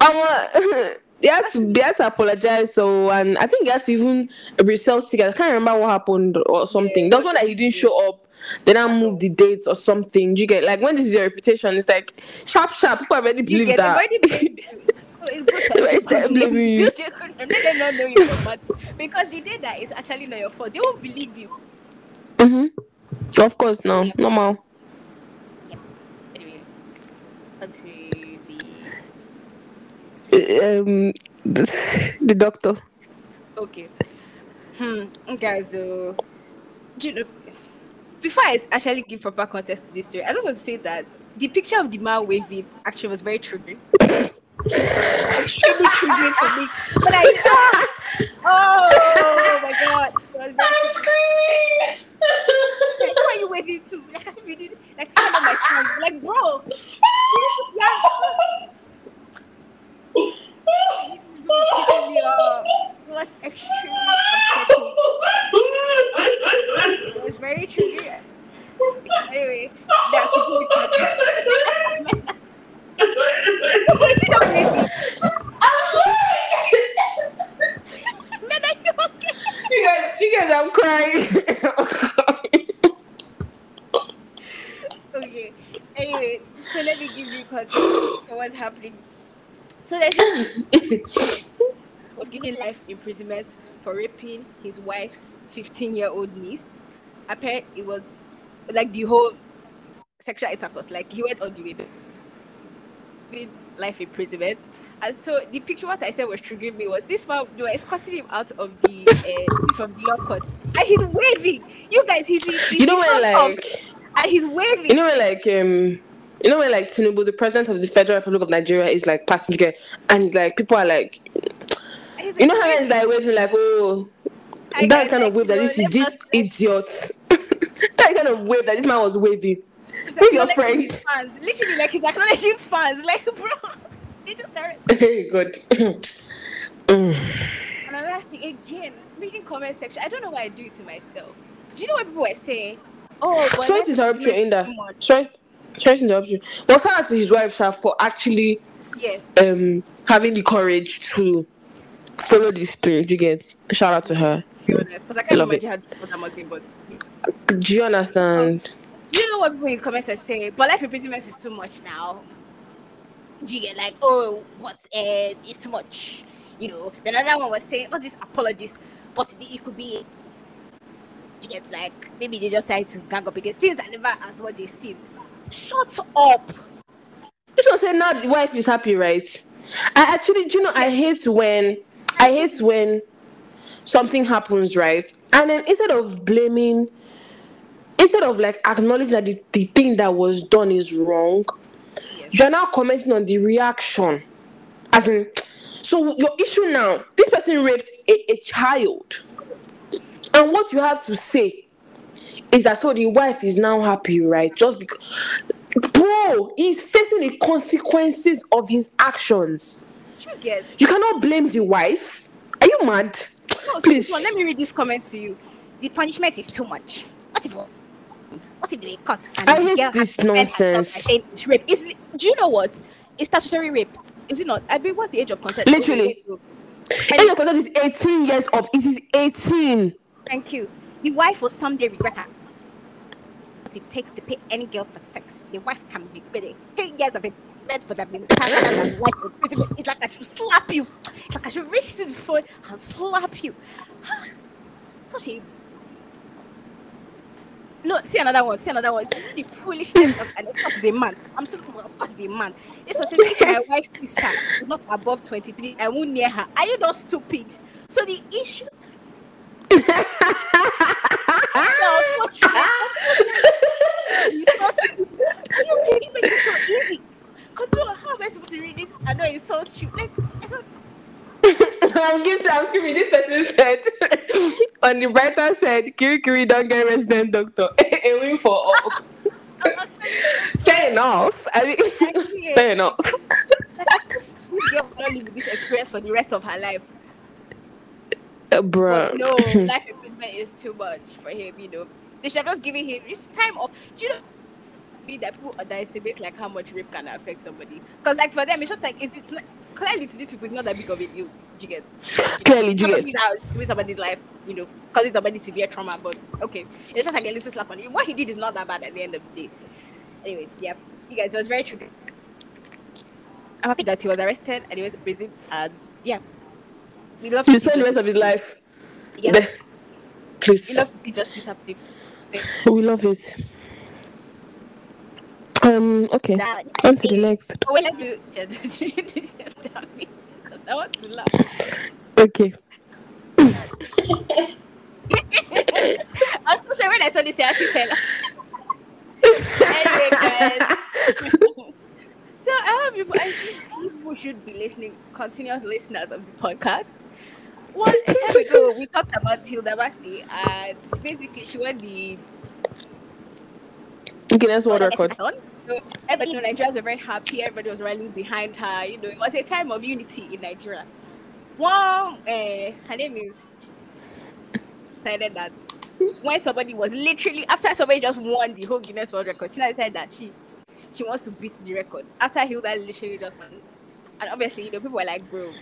um, they had to, they had to apologize. So, and I think had to even resell tickets. I can't remember what happened or something. There was one that he didn't show up. Then I move the dates or something. Do you get like when this is your reputation? It's like sharp, sharp. People already believe get that. They've already blamed you. It's good They to start have a good blaming you. Build your good name. Let them not know you for bad. Because the day that is actually not your fault, they won't believe you. Mm-hmm. Of course, no, normal. Anyway, onto the Um, the doctor. Okay. Hmm. Guys, so do you know, before I actually give proper context to this story, I just want to say that the picture of the man waving actually was very triggering. Extremely triggering for me. But I saw, oh my god, it was very triggering. Like, who are you waving to? Like as if you did, like I know my friends. Like, bro, you should- yeah. It was extremely upsetting. It was very triggering. Anyway, now to give you context. Wait, sit down, baby. Man, are you okay? You guys, you guys, I'm crying. Okay. Anyway, so let me give you context to what's happening. So there's was given life imprisonment for raping his wife's 15 year old niece. Apparently, it was like the whole sexual intercourse, like he went on the way. Given Life imprisonment. And so the picture what I said was triggering me was this man they were escorting him out of the uh, from the law court and he's waving. You guys, he's, he's you know when of- like and he's waving. you know when like um you know when like Tinubu, the president of the Federal Republic of Nigeria, is like passing and he's like people are like you know how it's like waving like oh I that kind of wave that this is this idiot that kind of wave that this man was waving. Who's your his Fans. Literally, like he's acknowledging fans. Like, bro, they just started. Hey God. Mm. And another thing, again, reading comment section. I don't know why I do it to myself. Do you know what people were saying? Oh, but Sorry to interrupt you, Inda. Sorry, sorry to interrupt you. But shout out to his wife Sha, for actually Yeah, um having the courage to follow this through. Do you get? Shout out to her. to be honest, because I can't love it. how to that. But Do you understand? you know what people in comments are saying? But life imprisonment is too much now. Do you get like, oh, what's uh, it's too much? You know. Then another one was saying, oh, these apologies, but it could be. You get like maybe they just tried to gang up because things are never as what they seem. Shut up. This one said now the wife is happy, right? I actually, do you know, I hate when I hate when something happens, right? And then instead of blaming, instead of like acknowledging that the, the thing that was done is wrong, Yes. you're now commenting on the reaction. As in, so your issue now, this person raped a, a child. And what you have to say is that so the wife is now happy, right? Just because bro, he's facing the consequences of his actions. You get. You cannot blame the wife. Are you mad? No, Please. this one, let me read these comments to you. The punishment is too much. What if what if they cut? And I the hate girl this has to spend herself by nonsense. saying It's rape. Is do you know what? It's statutory rape. Is it not? I mean, what's the age of consent? Literally. And- Age of consent is 18 years of it is 18. Thank you. The wife will someday regret her. It takes to pay any girl for sex. The wife can be paid ten years of imprisonment for them being and life imprisonment. It's like I should slap you. It's like I should reach to the phone and slap you. Such a No, see another one. See another one. This is the foolishness of and of a man. I'm so of course a man. This was saying my wife's sister is not above 23, I won't near her. Are you not stupid? So the issue. no, you really so easy. So how am I supposed to read this? I know insult you. Like I'm guessing I'm screaming. This person said on the brighter side, Kiri Kiri don't get resident doctor. A win for all. Fair enough. I mean, Actually, fair enough. this girl will not live with this experience for the rest of her life. Uh. But no, life imprisonment is too much for him, you know. They should have just given him this time off. Do you know be that people underestimate like how much rape can affect somebody? Because like for them, it's just like it's, it's not, clearly to these people, it's not that big of a deal. You get? Clearly, you get? ruin somebody's life, you know, because causing somebody severe trauma. But okay, it's just like a little slap on you. What he did is not that bad at the end of the day. Anyway, yeah, you guys, it was very true. I'm happy that he was arrested and he went to prison, and yeah, we love To spend the rest of his life. Yeah. Please. we love to see justice happening. We love it. Um, okay. Now, On to the next. Oh, wait, let's do because I want to laugh. Okay. I was so sorry when I saw this, I actually said. anyway, guys. so I have people. I think people should be listening, continuous listeners of the podcast. One time ago, we talked about Hilda Baci, and basically, she won the Guinness World Record. So everybody in Nigeria was very happy. Everybody was rallying behind her. You know, it was a time of unity in Nigeria. One, uh, her name is decided that when somebody was literally after somebody just won the whole Guinness World Record, she said that she she wants to beat the record. After Hilda literally just won, and obviously you know people were like, bro,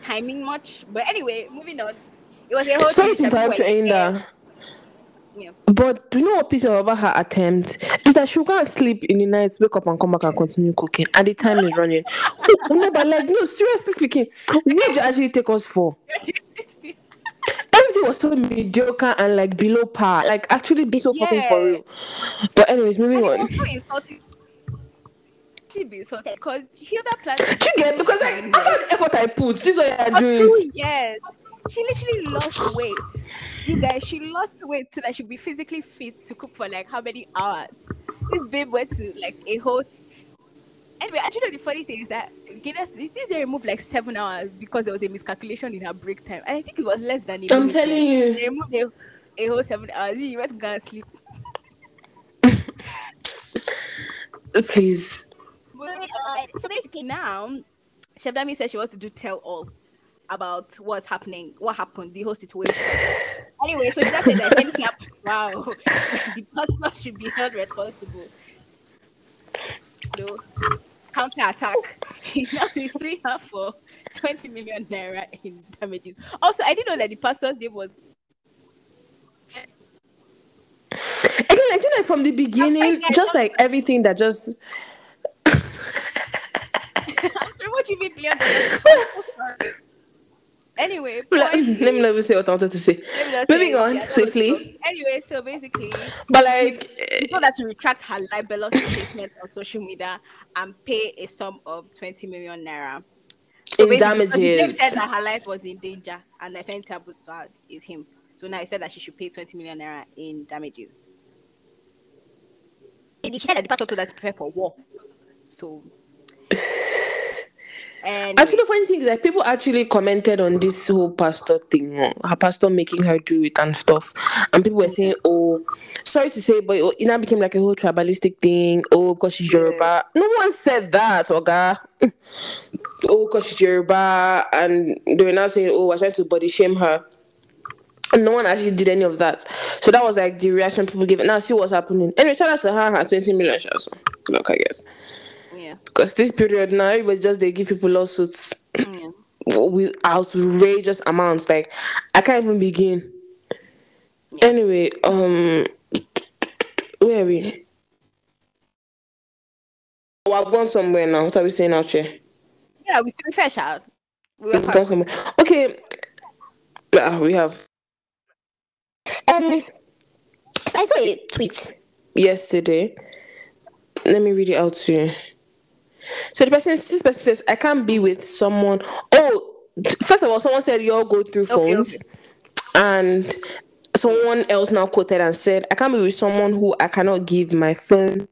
timing much. But anyway, moving on. It was a whole Sorry to interrupt you, people were like, Oyinda. Yeah. But do you know what pissed me off about her attempt? Is that she'll go and sleep in the night, wake up and come back and continue cooking, and the time is running. oh, no, but like, no, seriously speaking, what did you actually take us for? Everything was so mediocre and like below par, like actually be so fucking for real. But anyways, moving on. also insulting. She be insulted because Hilda planned. Do you get because like after the effort I put, this is what you're doing. two years. She literally lost weight. You guys, she lost weight so that she'd be physically fit to cook for like how many hours? This babe went to like a whole. Anyway, actually, the funny thing is that Guinness they did they remove like seven hours because there was a miscalculation in her break time. And I think it was less than I'm minute. telling They removed a, a whole seven hours. You went to go and sleep. Please. Moving on. Uh, so basically now, Chef Dammy said she wants to do tell all about what's happening, what happened, the whole situation. anyway, so she just said that anything happens, wow, the pastor should be held responsible. No counter attack. now he's suing her for 20 million naira in damages. Also, I didn't know that the pastor's name was Again, like, you know, from the beginning, just like everything that just I'm sorry, what do you mean million dollars? So. Anyway, let, let me let me say what I wanted to say. Let me just Moving on yeah, swiftly. Anyway, so basically, But like, he told her to retract her libelous statement on social media and pay a sum of 20 million naira. in the babe damages. said that her life was in danger and the offending taboo is him. So now he said that she should pay 20 million naira in damages. She said that the pastor told her to prepare for war. So, and Actually, the funny thing is like people actually commented on this whole pastor thing, her pastor making her do it and stuff, and people were saying, "Oh, sorry to say, but it now became like a whole tribalistic thing. Oh, because she's Yoruba. No one said that, Oga. oh, because she's Yoruba, and they were now saying, "Oh, I tried to body shame her." And no one actually did any of that. So that was like the reaction people gave. Now see what's happening. Anyway, shout out to her, her 20 million shares. Look, I guess. Yeah, Because this period now, everybody just they give people lawsuits yeah. with outrageous amounts. Like I can't even begin. Anyway, um, where are we? Oh, I've gone somewhere now. What are we saying out here? Yeah, we to be fair, child. We were We've gone somewhere. Okay, Ah, we have. Um, so I saw a tweet. yesterday. Let me read it out to you. So the person, this person says, I can't be with someone. Oh, first of all, someone said you all go through Okay, phones, okay. and someone else now quoted and said, I can't be with someone who I cannot give my phone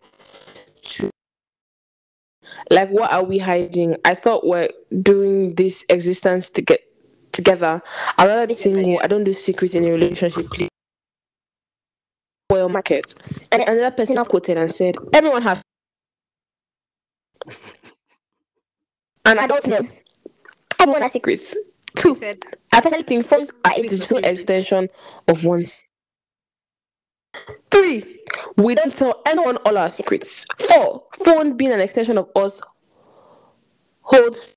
to. Like, what are we hiding? I thought we're doing this existence to get together. I'd rather be single. I don't do secrets in a relationship. Please. Oil market. And another person now quoted and said, Everyone has An adult male. Everyone has secrets. secrets. Two, said, I personally think phones are a digital extension of one's. Three, we don't tell anyone all our secrets. Four, phone being an extension of us holds.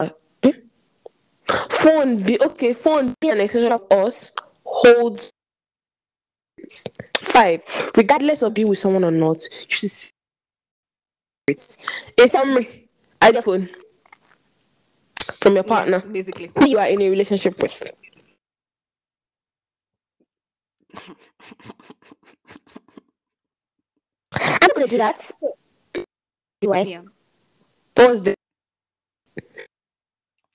uh, hmm? Phone be okay. Phone being an extension of us holds. Five, regardless of being with someone or not, you should. S- In summary, iPhone from your partner basically. who you are in a relationship with. I'm gonna do that. Do I? Yeah. What's the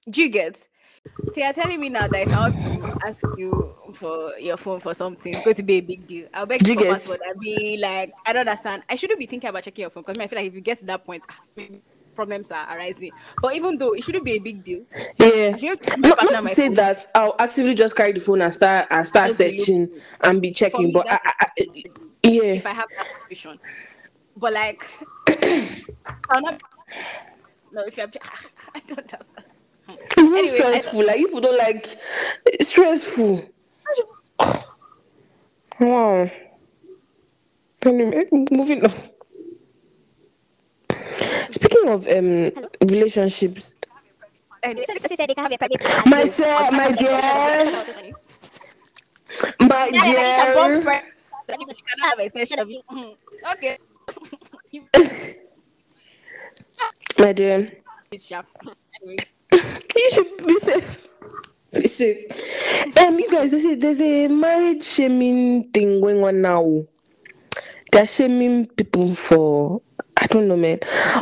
Do you get? So you're telling me now that if I was to ask you for your phone for something, it's going to be a big deal. I'll beg you you for password. I'll be like, I don't understand. I shouldn't be thinking about checking your phone because I feel like if you get to that point, ah, problems are arising. But even though it shouldn't be a big deal, yeah? I should have to give my Not, not to say phone. that I'll actively just carry the phone and start and start be searching and be checking, me, but I, I, I, yeah, if I have that suspicion. But like, I'll not. No, if you're, I don't understand. It's very Anyway, stressful. Like people don't like it's stressful. wow. Anyway, moving on. Speaking of um relationships, Anyway, So this person said they can have a private. my sir, my dear, my Yeah, like, it's a bomb dear. friend. Like, you cannot have expression of you. Okay. My dear, It's sharp. Anyway, you should be safe. Be safe. Um, you guys, there's a, there's a marriage shaming thing going on now. They're shaming people for I don't know, man.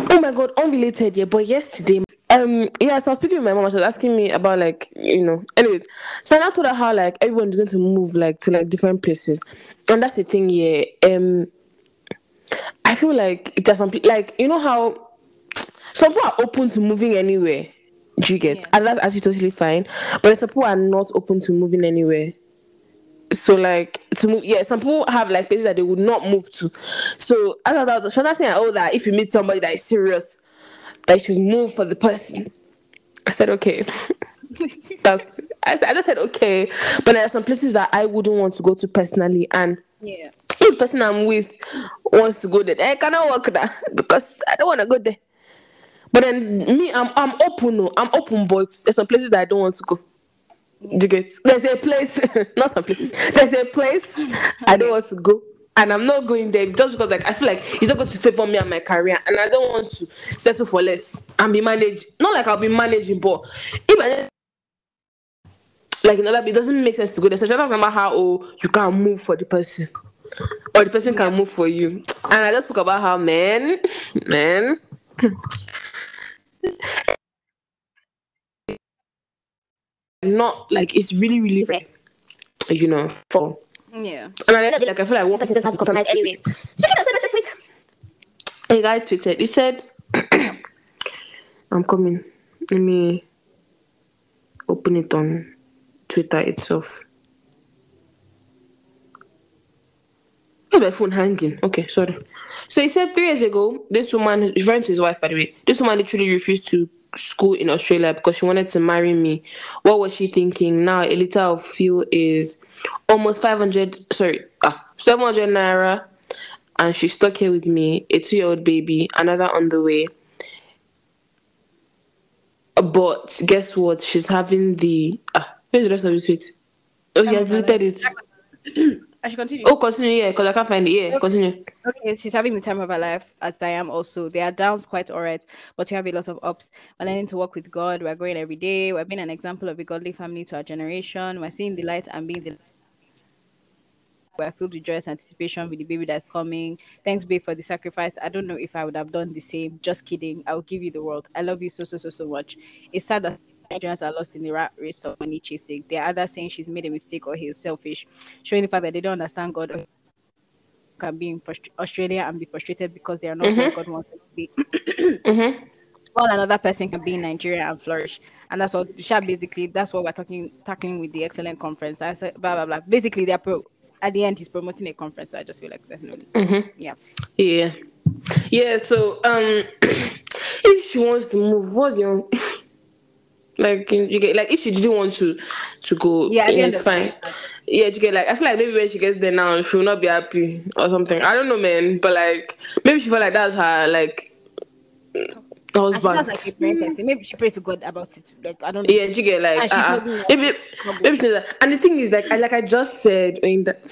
Oh my god, unrelated, yeah. But yesterday, um, yeah, so I was speaking with my mom. She was asking me about like, you know. Anyways, so I told her how like everyone's going to move like to like different places, and that's the thing, yeah. Um, I feel like there's some like you know how some people are open to moving anywhere. Do you get? Yeah. And that's actually totally fine. But some people are not open to moving anywhere. So like to move, yeah, some people have like places that they would not move to. So as I was Shona saying, oh, that if you meet somebody that is serious, that you should move for the person. I said okay. That's I, said, I just said okay. But there are some places that I wouldn't want to go to personally, and yeah. if person I'm with wants to go there, I cannot work there because I don't want to go there. But then me, I'm I'm open. No, I'm open, but there's some places that I don't want to go. Do you get? There's a place, not some places. There's a place I don't want to go, and I'm not going there just because like I feel like it's not going to favor me and my career, and I don't want to settle for less and be managed. Not like I'll be managing, but even I like another, it doesn't make sense to go there. So I don't remember how oh you can move for the person or the person can move for you. And I just spoke about how men, men, not like it's really, really rare, you know. For Yeah. and I like I feel like one person doesn't have to compromise anyways. Speaking of so a guy tweeted. He said, "I'm coming. Let me open it on Twitter itself." My phone hanging. Okay, sorry. So he said three years ago, this woman, referring to his wife, by the way, this woman literally refused to school in Australia because she wanted to marry me. What was she thinking? Now a liter of fuel is almost 500, sorry, ah, 700 naira, and she's stuck here with me, a two year old baby, another on the way. But guess what? She's having the. Ah, where's the rest of the tweet? Oh, yeah, deleted it. I should continue. Oh, continue, yeah, because I can't find it. Yeah, continue. Okay, she's having the time of her life, as I am also. There are downs quite all right, but we have a lot of ups. We're learning to work with God. We're growing every day. We're being an example of a godly family to our generation. We're seeing the light and being the we're filled with joyous anticipation with the baby that's coming. Thanks, babe, for the sacrifice. I don't know if I would have done the same. Just kidding. I'll give you the world. I love you so, so, so, so much. It's sad that Nigerians are lost in the rat race of money chasing. They're either saying she's made a mistake or he's selfish, showing the fact that they don't understand God or can be in frust- Australia and be frustrated because they are not where God wants them to be. Mm-hmm. While another person can be in Nigeria and flourish. And that's what Sha basically that's what we're talking tackling with the excellent conference. I said blah blah blah. Basically they're pro at the end he's promoting a conference, so I just feel like there's no yeah. Yeah. Yeah, so um if she wants to move, what's your like you get like if she didn't want to to go, Yeah, at the yeah, end it's fine. Yeah, you get like I feel like maybe when she gets there now, she will not be happy or something. I don't know, man. But like maybe she felt like that's her like And she sounds like a person. Maybe she prays to God about it. Like I don't know. Yeah, you get like And uh-uh. doing maybe maybe she's not, and the thing is like I like I just said in that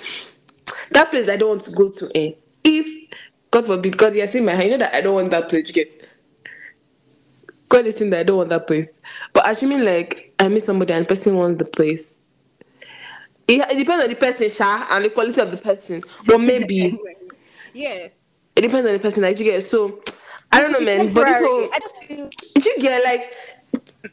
that place I don't want to go to eh. If God forbid, God, you see my hand, you know that I don't want that place, you get God is that I don't want that place. But assuming like I meet somebody and the person wants the place. It, it depends on the person, Sha, and the quality of the person. But maybe yeah. it depends on the person that you get. So I don't know, man. But this whole I just feel you get like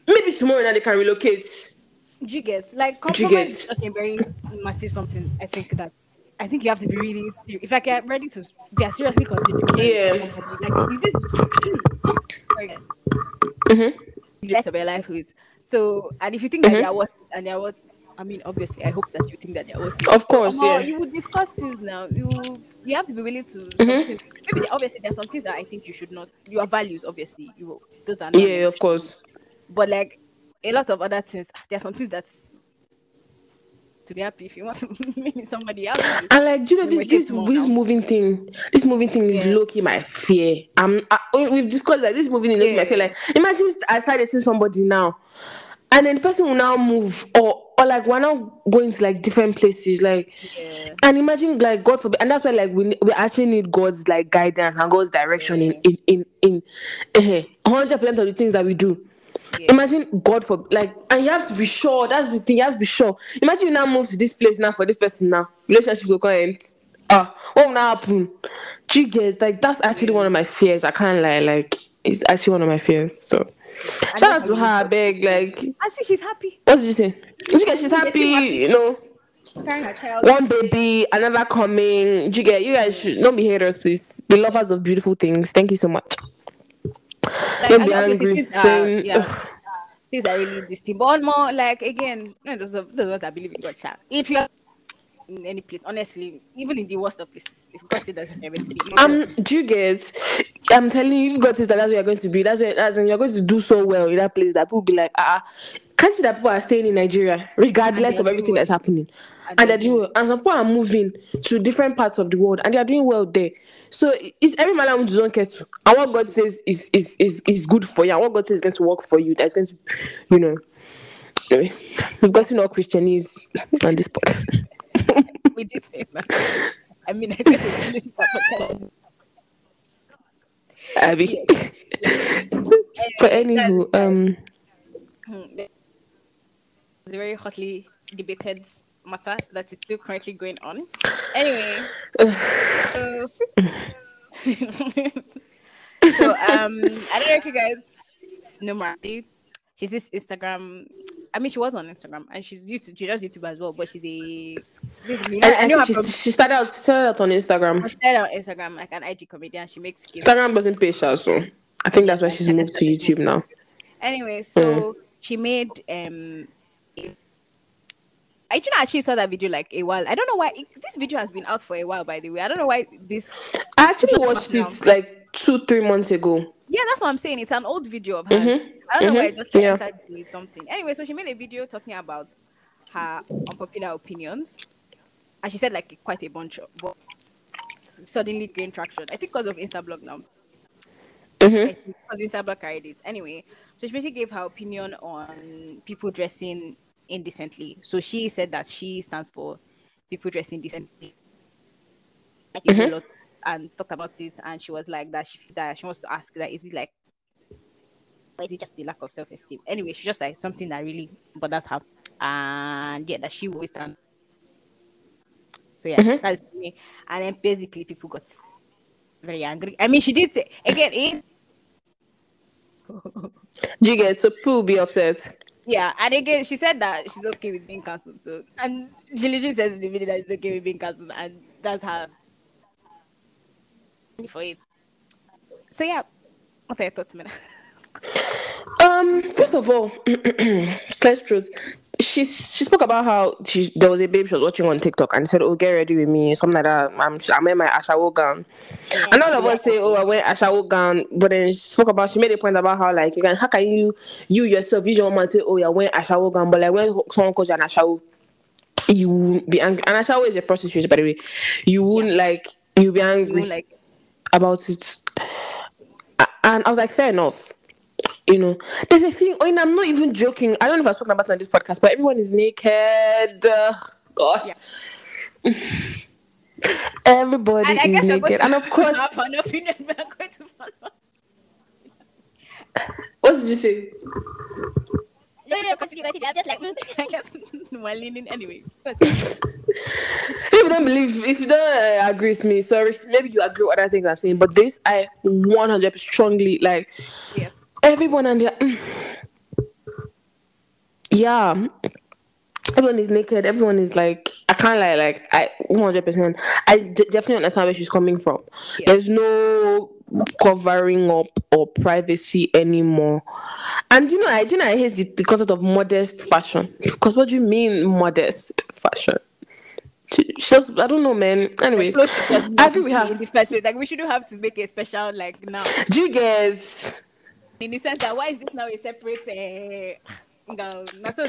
maybe tomorrow now they can relocate. Do you get like Do you compromise is a very massive something. I think that I think you have to be really serious. If like you're ready to if you're seriously considering Yeah. like if this sorry, Mm-hmm. the rest of your life with. So and if you think that Mhm. they are worth and they are worth I mean obviously I hope that you think that they are worth it. Of course, yeah. you would discuss things now. You you have to be willing to Mm-hmm. Maybe obviously there's some things that I think you should not your values obviously you those are not Yeah, of course. but like a lot of other things, there are some things that's to be happy if you want to meet somebody else. And like, do you know this this this moving thing? This moving thing is Yeah. low key my fear. I'm I, we've discussed that this moving is key my fear. Like, imagine I started seeing somebody now, and then the person will now move, or or like we're now going to like different places, like. Yeah. And imagine, like God forbid, and that's why, like, we we actually need God's like guidance and God's direction in in in in eh, hundred percent of the things that we do. Yeah. Imagine God for like, and you have to be sure. That's the thing. You have to be sure. Imagine you now move to this place now for this person now. Relationship will come end. Ah, what will now happen? Do you get like that's actually one of my fears. I can't lie. Like it's actually one of my fears. So shout out to her. I beg. Like I see she's happy what did you say? Did you get? She's happy. You know, carrying her child. one baby, another coming. Do you get? You guys should don't be haters, please. Be lovers of beautiful things. Thank you so much. Like, Don't be angry. Things are, yeah, things are really distinct. But one more, like again, no, those are, those are what I believe in God. Sha. If you're in any place, honestly, even in the worst of places, if God said that's never to be, Um, do you get? I'm telling you, you've got this that that's where you're going to be. That's where that's when you're going to do so well in that place that people will be like, ah, uh, can't you that people are staying in Nigeria regardless of everything well. that's happening, And and, they're doing well. And some people are moving to different parts of the world and they are doing well there. So it's every man wants his own kettle, and what God says is is is is good for you, and what God says is going to work for you. That's going to, you know. Anyway, we've gotten all Christianese on this part. we did say that. I mean, I think it's. Abby. For anywho, um. It's a very hotly debated matter that is still currently going on. Anyway, so, so um, I don't know if you guys know Marty. She's this Instagram. I mean, she was on Instagram and she's YouTube. She does YouTube as well, but she's a basically. And I, know her think from. she, she started out started out on Instagram. She started on Instagram like an IG comedian. She makes skits. Instagram pay her, so I think that's why she's moved to YouTube now. Anyway, so she made um. I actually actually saw that video like a while. I don't know why it, this video has been out for a while. By the way, I don't know why this. I actually watched it like two, three months ago. Yeah, that's what I'm saying. It's an old video of hers. Mhm, I don't know why I mhm, just like, yeah. started doing something. Anyway, so she made a video talking about her unpopular opinions, and she said like quite a bunch of, but suddenly gained traction. I think because of Insta Instablog now. Mhm. because Instablog carried it. Anyway, so she basically gave her opinion on people dressing indecently. So she said that she stands for people dressing decently. Like a whole Mhm. lot, and talked about it, and she was like that. She that she wants to ask that is it like, is it just the lack of self esteem? Anyway, she just like something that really bothers her, and yeah, that she always stand. So yeah, that's me. And then basically people got very angry. I mean, she did say again. It is You get so people will be upset. Yeah, and again, she said that she's okay with being cancelled. So, and she literally says in the video that she's okay with being cancelled, and that's her for it. So yeah, what are your thoughts, Mena? Um, first of all, first truth, she she spoke about how she there was a babe she was watching on TikTok and said, "Oh, get ready with me," something like that. I'm I'm in my ashawo gown, and all of us say, "Oh, I wear ashawo gown," but then she spoke about she made a point about how like you can how can you you yourself you your man say, "Oh, you're wearing ashawo gown," but like when someone calls you an ashawo, you won't be angry. And ashawo is a prostitute, by the way. You won't like you'll be angry You like about it. And I was like, fair enough. You know, there's a thing. I mean, I'm not even joking. I don't know if I've spoken about it on this podcast, but everyone is naked. Uh, gosh. Everybody and I is guess we're going naked. to And of course, have an opinion. We're going to follow. what did you say? No, no, no, continue, continue. I'm just like, mm. I guess we're leaning anyway. If you don't believe, if you don't uh, agree with me, sorry. Maybe you agree with other things I'm saying, but this I 100 strongly like. yeah, everyone and their mm. yeah. Everyone is naked. Everyone is like i can't lie like i 100% i d- definitely understand where she's coming from. Yeah. there's no covering up or privacy anymore. And you know i do you know i hate the, the concept of modest fashion? Because what do you mean modest fashion? Just i don't know man. Anyways clothes should just i with be her in the first place. Like we shouldn't have to make a special like now. do you get In the sense that why is this now a separate uh, gown? Now, so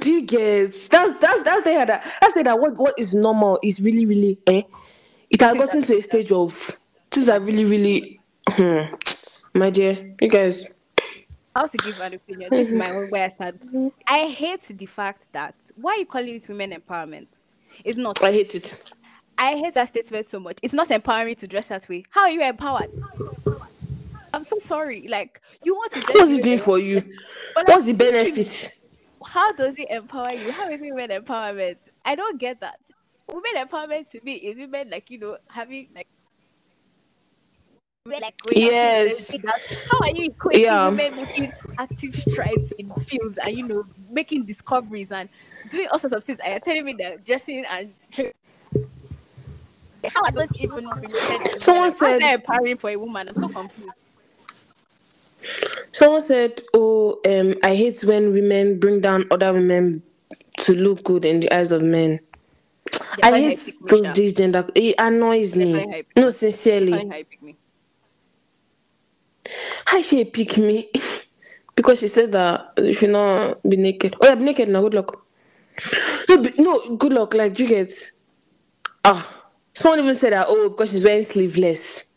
Do you get that's that's that's the that that's the that what what is normal is really really eh. It has gotten to a stage of things are really really hmm. my dear. You guys I also give an opinion. This is my own where I stand. I hate the fact that why are you calling this women empowerment? It's not. I hate it. I hate that statement so much. It's not empowering to dress that way. How are you empowered? I'm so sorry. Like you want to. What's it doing for you? but, like, What's the benefit? How does it empower you? How is women empowerment? I don't get that. Women empowerment to me is women like you know having like. Like, Yes. How are you equating Yeah. women making active strides in fields and you know making discoveries and doing all sorts of things? And you're telling me that dressing and how are those even Someone women? How is said- empowering for a woman? I'm so confused. Someone said, "Oh, um, I hate when women bring down other women to look good in the eyes of men." I hate those Misha. this gender. It annoys They're me. No, sincerely. How you pick me. How she pick me? because she said that you should not be naked. Oh, yeah, be naked now. Good luck. No, be, no, good luck. Like, you get? Ah, someone even said that. Oh, because she's wearing sleeveless.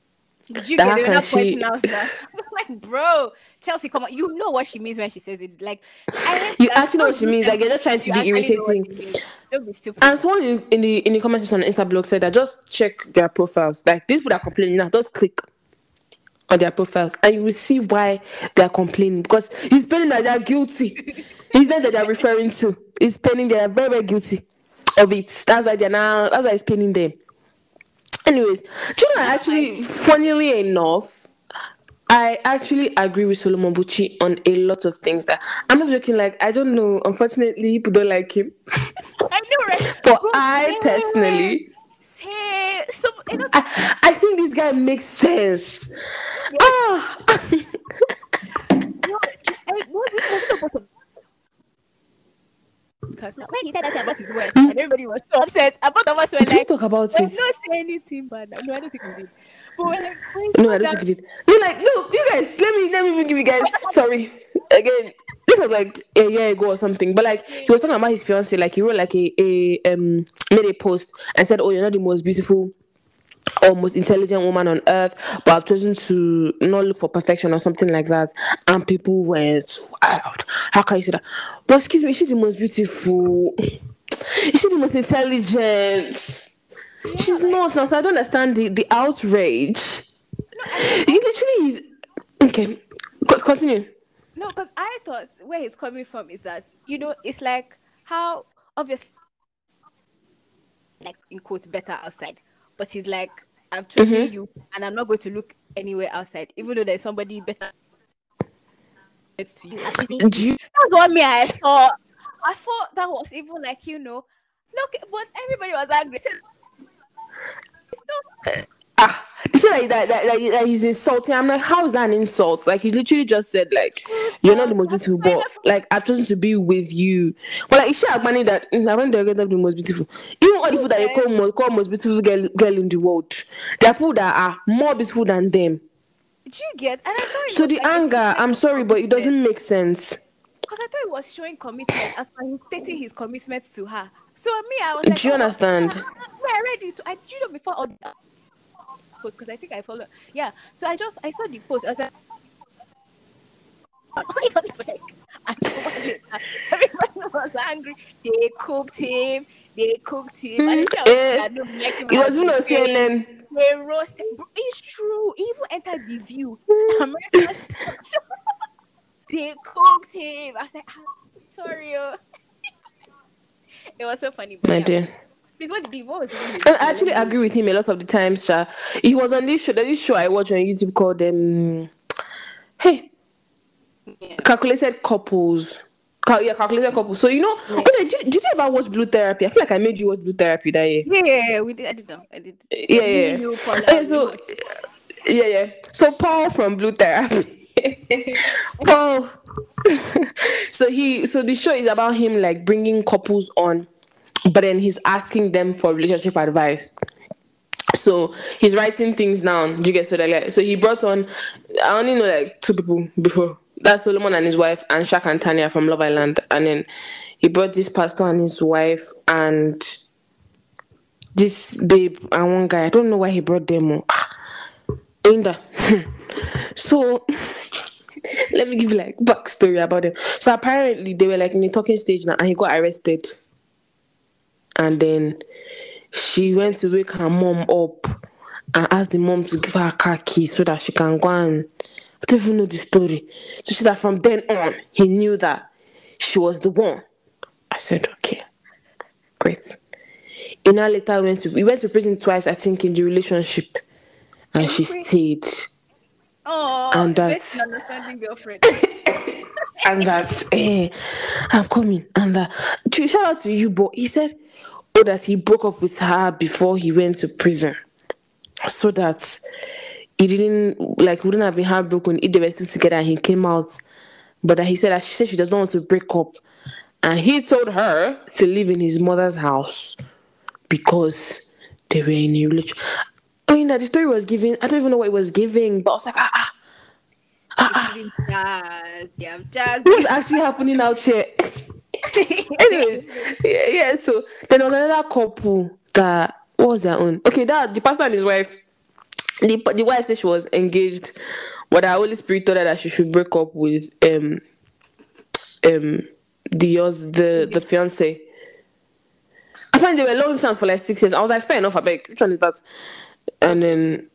Did you That get it? We're can not she- pointing out like, bro, Chelsea, come on. You know what she means when she says it. Like, I You actually know what she means. Like, you're just trying to be irritating. Don't be stupid. And someone in, in the in the comment section on Insta blog said that just check their profiles. Like these people are complaining now, just click on their profiles and you will see why they are complaining because it's paining that they are guilty. It's not that they are referring to. It's paining they are very very guilty of it. That's why they're now. That's why it's paining them. Anyways, do you know actually, funnily enough, I actually agree with Solomon Buchi on a lot of things. That I'm not joking. Like I don't know. Unfortunately, people don't like him. I know, right? But I personally, say so. You know, I, I think this guy makes sense. Ah, no, I, was it, was it because now, when he said that about his words, and everybody was so upset. And both of us were did we like, talk about "We're it? not saying anything bad." No, I don't think we did. But we're like, "Wait, No, I don't down." think we did. We're like, no, you guys, let me let me give you guys sorry. Again, this was like a year ago or something. But like he was talking about his fiance, like he wrote like a, a um made a post and said, Oh, you're not the most beautiful or most intelligent woman on earth, but I've chosen to not look for perfection or something like that. And people went wild. How can you say that? But excuse me, is she the most beautiful? Is she the most intelligent? She's not now, so I don't understand the, the outrage. No, It literally is okay. Continue. No, because I thought where he's coming from is that you know it's like how obviously like in quotes better outside. But he's like, I'm chosen Mm-hmm. you and I'm not going to look anywhere outside, even though there's somebody better next to you. Do you- That's what me I thought. I thought that was even like, you know, look, but everybody was angry. So- It's ah, you see like that, that, like, like he's insulting. I'm like, how is that an insult? Like he literally just said like, you're not the most beautiful, but like I've chosen to be with you. But like, is she money that mm, I want to the most beautiful. Even all the people that they call most, call most beautiful girl, girl in the world, there are people that are more beautiful than them. Do you get? And I thought So the like anger, I'm sorry, but it doesn't make sense. Because I thought he was showing commitment as him stating his commitment to her. So me, I was like, Do you oh, understand? Yeah, I read it. I did you know before all the post because I think I follow. Yeah. So I just I saw the post. I was like, like I saw it. everybody was angry. They cooked him. They cooked him. And then I was like, no, make It was have even on the. CNN. They roasted. It's true. He even entered the view. American they cooked him. I was like, ah, sorry. Oh. it was so funny. But My yeah. dear. Please, what did he, what was? And I actually agree with him a lot of the times, Sha. He was on this show, this show I watch on YouTube called um Hey, Yeah. Calculated Couples. Cal- yeah, calculated couples. So you know, okay, did, did you ever watch Blue Therapy? I feel like I made you watch Blue Therapy that year. Yeah, yeah, yeah, we did. I did know. I did. Yeah, yeah. yeah. Okay, so yeah, yeah. So Paul from Blue Therapy. Paul. so he, so the show is about him like bringing couples on, but then he's asking them for relationship advice. So he's writing things down. Do you get so that like, so he brought on I only know like two people before. That's Solomon and his wife and Shaq and Tanya from Love Island. And then he brought this pastor and his wife and this babe and one guy. I don't know why he brought them on. Ah, so let me give you like backstory about them. So apparently they were like in the talking stage now and he got arrested. And then she went to wake her mom up and asked the mom to give her a car key so that she can go and I don't even know the story. So she that from then on he knew that she was the one. I said, okay, great. Now later went to we went to prison twice, I think, in the relationship. And she stayed. Oh, And that's understanding girlfriend. and that's eh, I'm coming. And that Ch- shout out to you, but he said, oh, that he broke up with her before he went to prison, so that he didn't like wouldn't have been heartbroken if they were still together and he came out. But that he said that she said she does not want to break up, and he told her to live in his mother's house because they were in a relationship. I mean that the story was giving. I don't even know what it was giving, but I was like, ah, ah, Giving jazz. They have jazz. what's actually happening out here? Anyways, yeah, yeah. So then there was another couple that was their own? Okay, that the pastor and his wife. The the wife said she was engaged, but the Holy Spirit told her that she should break up with um um the the the fiance. Apparently they were long distance for like six years. I was like, fair enough, I beg. Which one is that? And then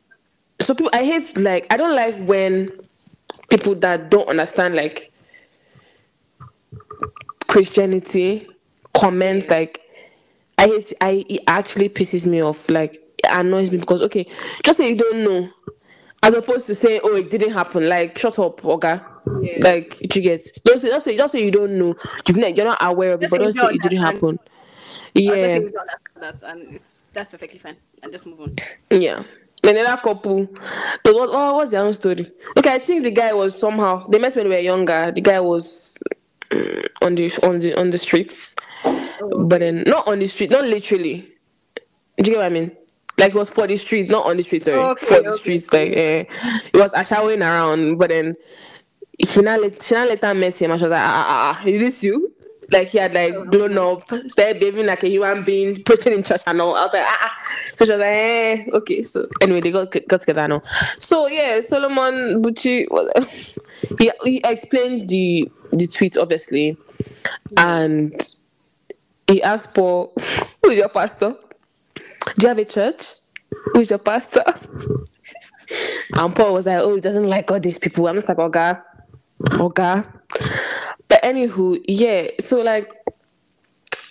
so people I hate like I don't like when people that don't understand like Christianity comment like I hate I it actually pisses me off. Like it annoys me because okay, just say you don't know. As opposed to saying, Oh, it didn't happen, like shut up, Oga. Yeah. Like you get don't say just say just say you don't know. You've not you're not aware of it, but don't say it didn't happen. Yeah. say we don't understand that, and that's perfectly fine. And just move on. Yeah. Another couple. What, what oh, what's their own story? Okay, I think the guy was somehow they met when they were younger. The guy was on the on the on the streets, but then not on the street, not literally. Do you get what I mean? Like it was for the streets, not on the streets. Sorry, Okay, for the okay, streets. Like uh, it was ashawing around, but then she now let she now later met him and she was like, ah, ah, ah, is this you? Like he had like blown up, started behaving like a human being, preaching in church and all. I was like, ah, ah. So she was like, eh, okay. So anyway, they got got together now. So yeah, Solomon Buchi was he he explained the the tweet obviously, and he asked Paul, "Who is your pastor? Do you have a church? Who is your pastor?" And Paul was like, "Oh, he doesn't like all these people." I'm just like, "Oga, Oga." But anywho, yeah. So like,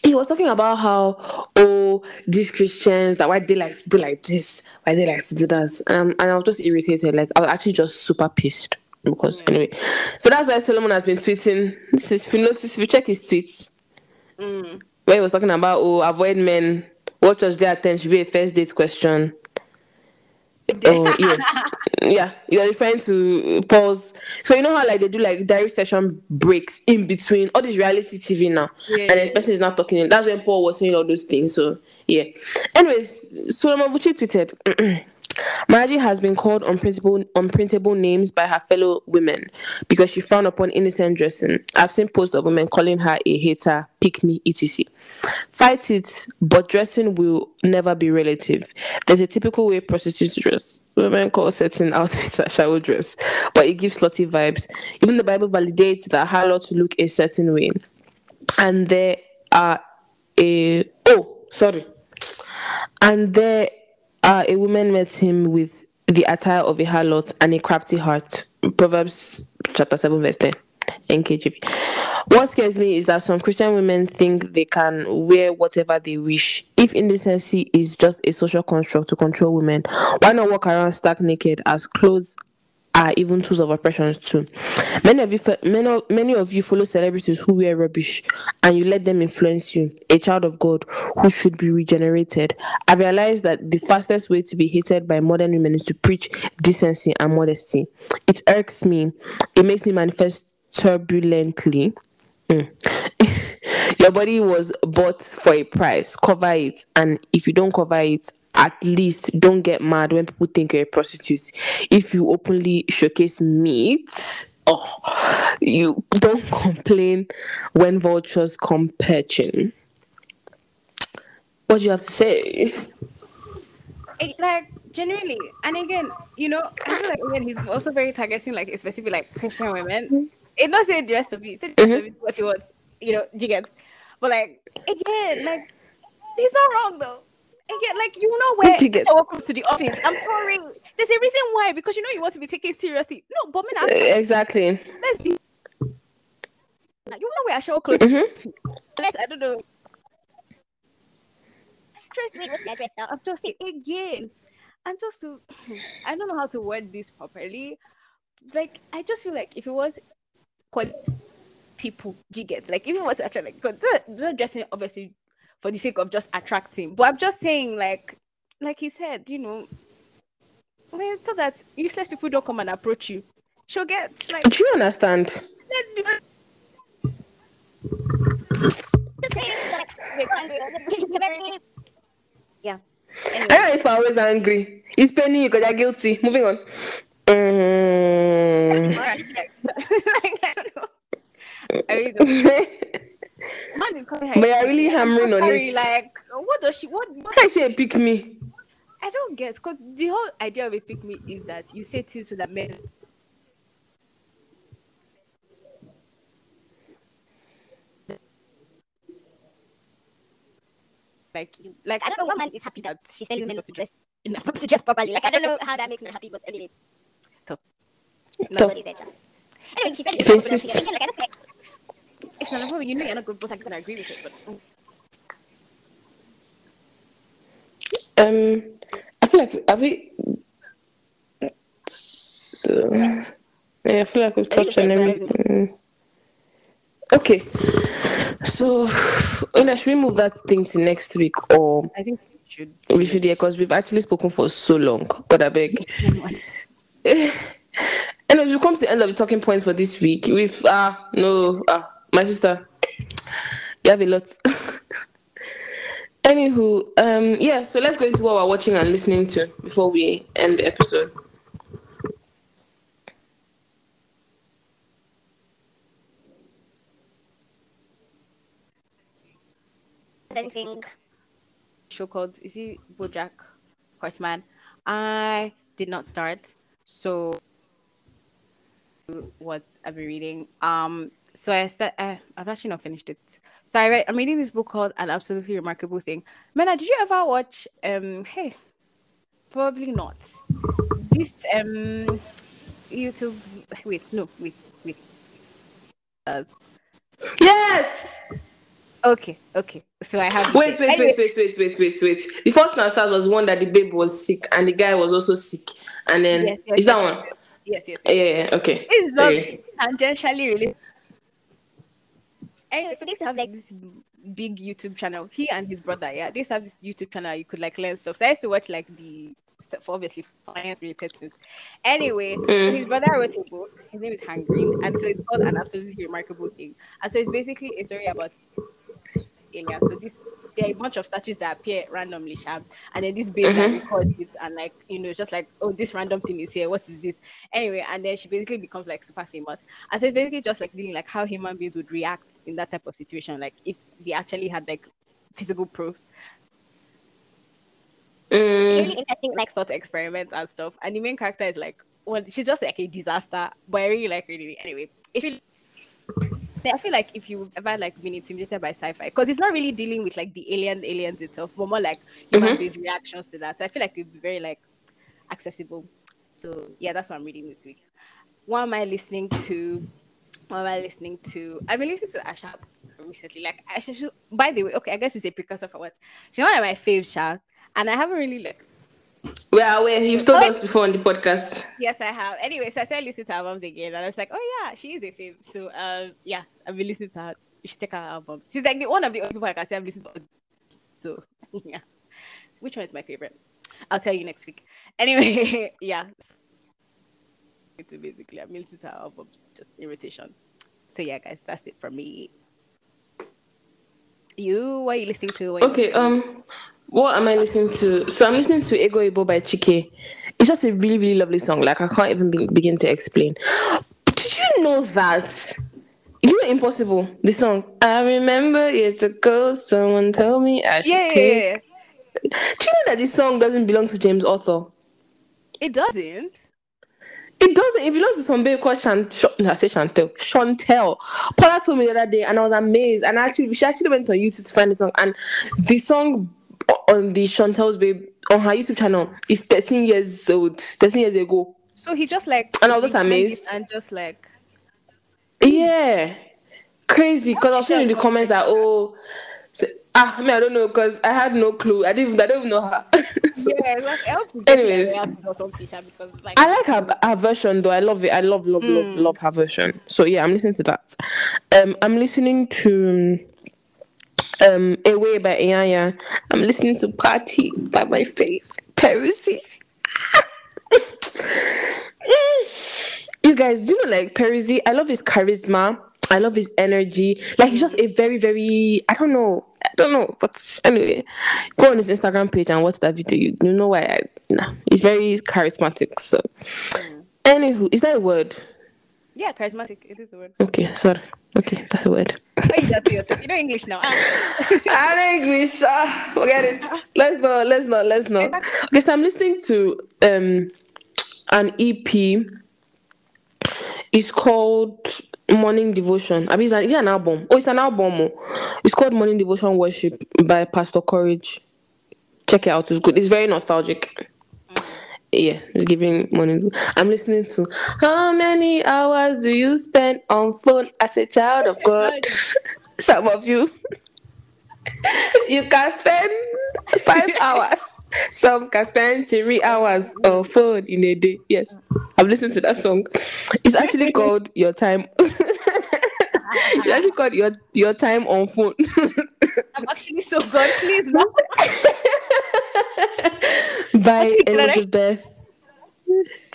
he was talking about how oh these Christians that why they like to do like this, why they like to do that, um, and I was just irritated. Like I was actually just super pissed because anyway, so that's why Solomon has been tweeting. Since if you notice, if you check his tweets, Mm. where he was talking about oh avoid men, what was they attend should be a first date question. Oh yeah, yeah. You're referring to Paul's. So you know how like they do like diary session breaks in between all this reality TV now, Yeah. and then the person is not talking. That's when Paul was saying all those things. So yeah. Anyways, Solomon Buchi tweeted. Margie has been called unprintable, unprintable names by her fellow women because she frowned upon innocent dressing. I've seen posts of women calling her a hater, pick me, etc. Fight it, but dressing will never be relative. There's a typical way prostitutes dress. Women call certain outfits a shower dress, but it gives slutty vibes. Even the Bible validates that harlots look a certain way. And there are a oh sorry. And there uh, a woman met him with the attire of a harlot and a crafty heart. Proverbs chapter 7, verse 10. NKJV. What scares me is that some Christian women think they can wear whatever they wish. If indecency is just a social construct to control women, why not walk around stark naked as clothes are even tools of oppression too. Many of you, many of, many of you follow celebrities who wear rubbish, and you let them influence you. A child of God who should be regenerated. I realized that the fastest way to be hated by modern women is to preach decency and modesty. It irks me. It makes me manifest turbulently. Mm. Your body was bought for a price. Cover it, and if you don't cover it, at least don't get mad when people think you're a prostitute. If you openly showcase meat, oh, you don't complain when vultures come perching. What do you have to say? It, like genuinely, and again, you know, I feel like again he's also very targeting like a specific like Christian women. Mm-hmm. It not say the rest of you, say the rest of it what he wants, you know, you get. But like again, like he's not wrong though. Again, like you know where I walk to the office. I'm sorry. There's a reason why because you know you want to be taken seriously. No, but men, I'm Exactly. let's see. You know where I show close. Mhm. Let's I don't know. Trust me, my dress up? I'm just again. I'm just to, I don't know how to word this properly. Like I just feel like if it was quality people, you get like if it was actually like they're dressing obviously for the sake of just attracting. But I'm just saying like like he said, you know, well, so that useless people don't come and approach you. She'll get like Do you understand? yeah. I don't know if I was angry. It's paining you because you're guilty. Moving on. Mm. like, I don't know. I really don't Man is calling her But a you're really idiot. I'm hammering on sorry, it. Like, what does she? What? what How she pick me? I don't guess because the whole idea of a pick me is that you say things to the men. Like, like I don't know what man is happy that she's telling women not to dress not to dress properly. Like I don't know how that makes me happy, but anyway. So- Nobody said. Anyway, she said If it's just- Again, like, I don't care. It's not a problem. You know, you're not good, but I'm gonna agree with it. But Um, I feel like have we. So, yeah, I feel like we've touched on everything. Okay, so Una, should we move that thing to next week, or I think we should. we should? Yeah, because we've actually spoken for so long. God, I beg. And as we come to the end of the talking points for this week, we've ah no ah my sister, you have a lot. Anywho, um yeah, so let's go into what we're watching and listening to before we end the episode. Anything. show called is he Bojack Horseman. I did not start, so what I've been reading. Um, so I start. Uh, I've actually not finished it. So I read. I'm reading this book called An Absolutely Remarkable Thing. Mena, did you ever watch? Um, hey, probably not. This um YouTube. Wait, no, wait, wait. Uh, Yes. Okay, okay. So I have. Wait, wait, Anyway, wait, wait, wait, wait, wait, wait. The first Now Stars was one that the babe was sick and the guy was also sick. And then Yes, yes, is that yes, one? Yes, yes. Yeah, yes. yeah, yeah, okay. It's not Okay. tangentially related. So they used to have like this big YouTube channel. He and his brother, yeah, they used to have this YouTube channel. You could like learn stuff. So I used to watch like the stuff, obviously science related things. Anyway, so mm. his brother wrote a book. His name is Hank Green, and so it's called an absolutely remarkable thing. And so it's basically a story about aliens. So this there are a bunch of statues that appear randomly, sham, and then this babe that records it and like you know just like oh this random thing is here. What is this? Anyway, and then she basically becomes like super famous. And so it's basically just like dealing like how human beings would react in that type of situation, like if they actually had like physical proof Mm, really interesting like thought experiments and stuff. And the main character is like, well, she's just like a disaster, but I really like reading it anyway. It's really I feel like if you've ever like been intimidated by sci-fi, because it's not really dealing with like the alien aliens itself, but more like human mm-hmm. beings' reactions to that. So I feel like it'd be very like accessible. So yeah, that's what I'm reading this week. What am I listening to? What am I listening to? I've been listening to Asa recently. Like Asa, she- by the way, okay, I guess it's a precursor for what she's one of my faves, Sha, and I haven't really like we are aware. You've told us before on the podcast. Yes, I have. Anyway, so I started listening to her albums again, and I was like, oh yeah, she is a fave. So um, yeah, I've been listening to her. You should check her albums. She's like the one of the only people I can say I've listened to. So yeah, which one is my favorite? I'll tell you next week. Anyway, yeah. So basically, I'm listening to her albums, just in rotation. So yeah, guys, that's it for me. You, what are you listening to? What are you Okay, um, what am I listening to? So I'm listening to Ego Ibo by Chike. It's just a really, really lovely song. Like I can't even be- begin to explain. But did you know that? You know Impossible, the song. I remember years ago, someone told me I should yeah, take. yeah, yeah. Do you know that this song doesn't belong to James Arthur? It doesn't. It doesn't. It belongs to some babe called Shontelle. I say Shontelle. Shontelle. Paula told me the other day, and I was amazed. And actually, she actually went on YouTube to find the song, and the song on the Shontelle's babe on her YouTube channel is 13 years old. 13 years ago. So he just like And I was just amazed. and just like Yeah, crazy. Because I was seeing in the comments that oh, so, ah, I mean I don't know because I had no clue. I didn't. I don't even know her. so, yeah, like, I hope Anyways. it or something, Sha, because like I like her, her version though. I love it. I love, love, love, love her version. So yeah, I'm listening to that. Um, I'm listening to um Away by Iyanya. I'm listening to Party by my faith, Percy. you guys, you know, like Percy, I love his charisma. I love his energy. Like he's just a very, very I don't know. I don't know. But anyway, go on his Instagram page and watch that video. You, you know why I nah. He's very charismatic. So anywho, is that a word? Yeah, charismatic. It is a word. Okay, sorry. Okay, that's a word. Why you just say yourself? You know English now. Ah. I know English. Ah, forget it. Let's not. Let's not. Let's not. Okay, so I'm listening to um an EP. It's called Morning Devotion. I mean, it's an, it's an album. Oh, it's an album. oh. It's called Morning Devotion Worship by Pastor Courage. Check it out. It's good. It's very nostalgic. Yeah, it's giving morning. I'm listening to How many hours do you spend on phone as a child of God? Some of you you can spend five hours. Some can spend three hours on phone in a day. Yes, I've listened to that song. It's actually called Your Time. it's actually called Your Your Time on Phone. I'm actually so good. Please, no. by Elizabeth.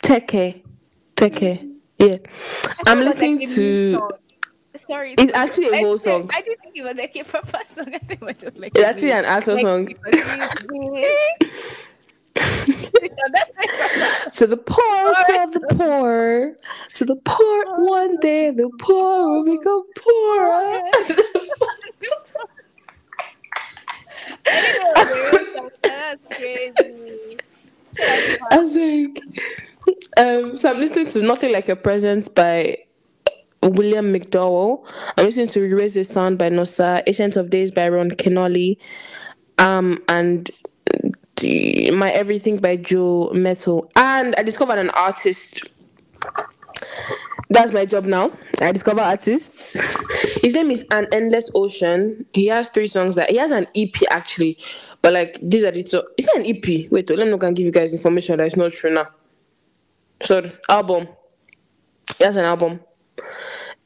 Take care. Take Teke. Teke. Yeah, I'm listening to. Sorry, It's actually a whole song. I didn't think it was like a proper song. I think it was just like It's actually an actual like, song. So the poor of the poor. So the poor one day the poor will become poorer. Crazy. I think. Um, so I'm listening to Nothing Like Your Presence by William McDowell. I'm listening to Erase the Sound by Nosa, Ancient of Days by Ron Kenoly, um, and My Everything by Joe Mettle. And I discovered an artist. That's my job now. I discover artists. His name is An Endless Ocean. He has three songs that he has an EP actually, but like these are the so is it an EP? Wait, oh, let me can give you guys information that is not true now. So album. He has an album.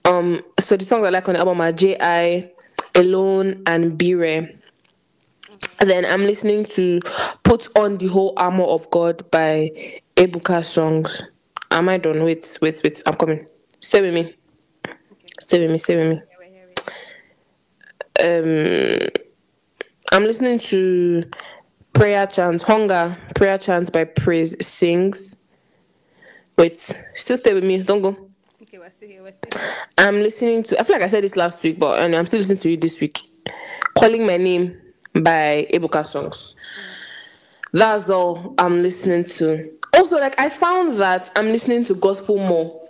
Um, so the songs I like on the album are J.I., Alone, and Be Rare. Then I'm listening to Put on the Whole Armor of God by Ebuka Songs. Am I done? Wait, wait, wait. I'm coming. Stay with me. Stay with me, stay with me. Um I'm listening to Prayer Chant, Hunger, Prayer Chant by Praise Sings. Wait, still stay with me, don't go. Okay, we're still here. We're still here. I'm listening to. I feel like I said this last week, but and I'm still listening to you this week. Calling my name by Ebuka songs. That's all I'm listening to. Also, like I found that I'm listening to gospel more.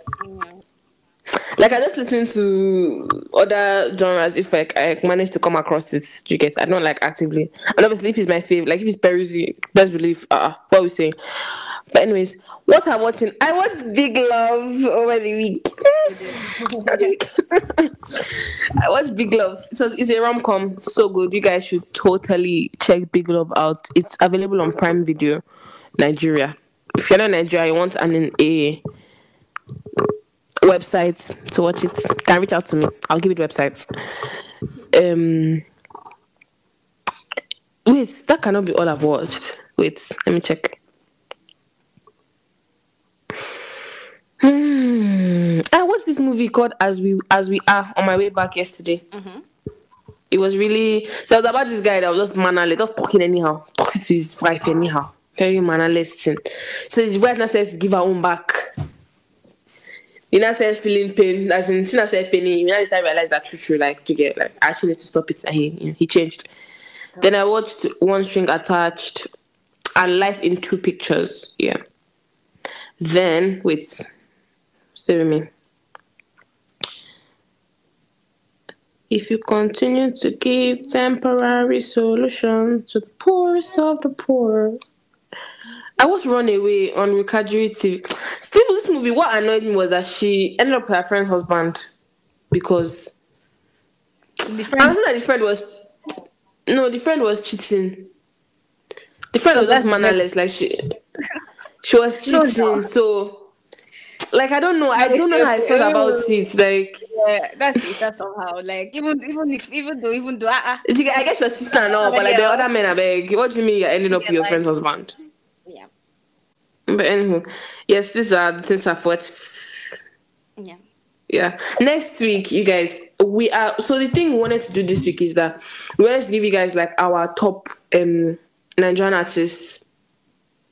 Like I just listen to other genres if like I manage to come across it. You get? I don't like actively, and obviously if it's my favorite, like if it's Peruzzi, best believe. Uh, what we saying? But anyways, what I'm watching, I watched Big Love over the week. I watched Big Love. It's a rom com, so good. You guys should totally check Big Love out. It's available on Prime Video, Nigeria. If you're not Nigeria, you want an a website to watch it, can reach out to me. I'll give you the website. Um, wait, that cannot be all I've watched. Wait, let me check. Hmm. I watched this movie called As We As We Are on my way back yesterday. It was really so it was about this guy that was just mannerless, just talking anyhow, talking to his wife anyhow, very mannerless thing. So the wife now started to give her own back. You now started feeling pain, as in Tina started paining. You now later realized that true, true, like you get like I actually need to stop it, and he know, he changed. Then I watched One String Attached and Life in Two Pictures. Yeah. Then wait, stay with me. If you continue to give temporary solution to the poorest of the poor. I was run away on Recadry TV. Still, this movie, what annoyed me was that she ended up with her friend's husband because The I friend, understand that the friend was no, the friend was cheating. The friend was just mannerless, like she she was cheating. So, like I don't know, I don't know how I feel about it. Like yeah, that's it. That's somehow like even even if even though even though uh, I guess she was cheating and all, but like the other men, I beg. What do you mean you're ending up with your friend's husband? But anyway, yes, these are the things I've watched. yeah Yeah. Next week, you guys, we are so the thing we wanted to do this week is that we wanted to give you guys like our top um Nigerian artists.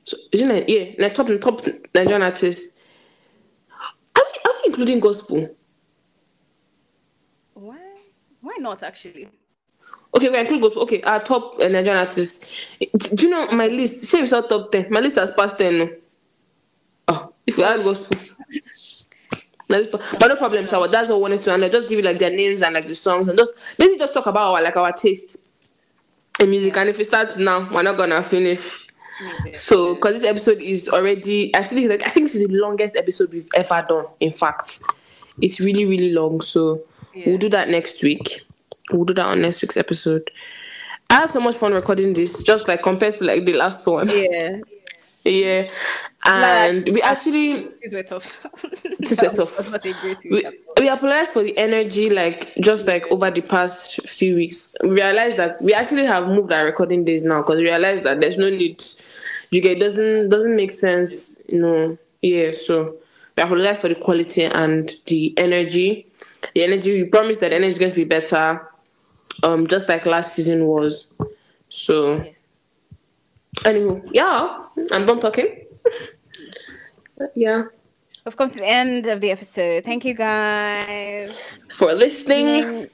So, isn't it? Yeah, top top Nigerian artists. Are we, are we including gospel? why why not actually Okay, we include gospel. Okay, our top uh, Nigerian artists. Do you know my list? We saw top ten. My list has passed ten. If we add gospel. But no problem, so that's what I wanted to and I just give you like their names and like the songs and just basically just talk about our like our taste in music. And if we start now, we're not gonna finish. So, because this episode is already, I think like I think this is the longest episode we've ever done. In fact, it's really really long. So Yeah. we'll do that next week. We'll do that on next week's episode. I had so much fun recording this, just like compared to like the last one. yeah yeah. And we actually this were tough This were tough. Not a great we, we apologize for the energy like just like over the past few weeks. We realized that we actually have moved our recording days now because we realized that there's no need. You get doesn't doesn't make sense you know. Yeah so we apologize for the quality and the energy. The energy we promise that energy is going to be better um just like last season was. So Yes. anyway yeah i'm done talking. Yeah. We've come to the end of the episode. Thank you guys. for listening.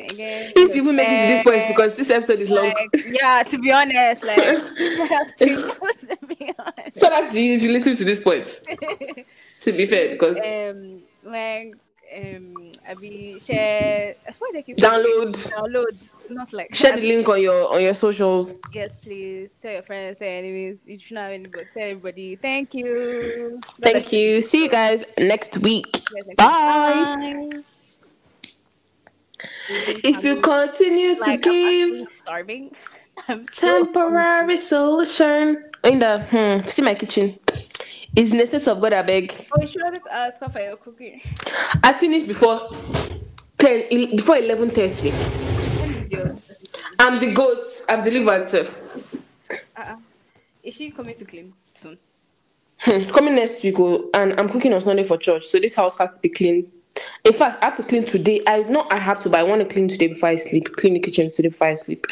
Again, if you even make it to this point it's because this episode is long. yeah, to be honest, like I have to, to be honest. so that's you if you listen to this point. To be fair because um, like um, I be share. They keep download download, not like share the link on your on your socials Yes, please tell your friends, tell enemies. You should not have anybody. Tell everybody. Thank you. thank you see you guys next week Yes, next week. bye. If you continue to like I'm give starving. I'm so temporary solution. In the hmm, see my kitchen. Is in the of God, I beg. Oh, you sure this uh, stuff for your cooking? I finished before ten, before eleven thirty. Idiot. I'm the goat. I've delivered self. Uh-uh. Is she coming to clean soon? Hmm, Coming next week, oh, and I'm cooking on Sunday for church, so this house has to be clean. In fact, I have to clean today. I know I have to, but I want to clean today before I sleep. Clean the kitchen today before I sleep,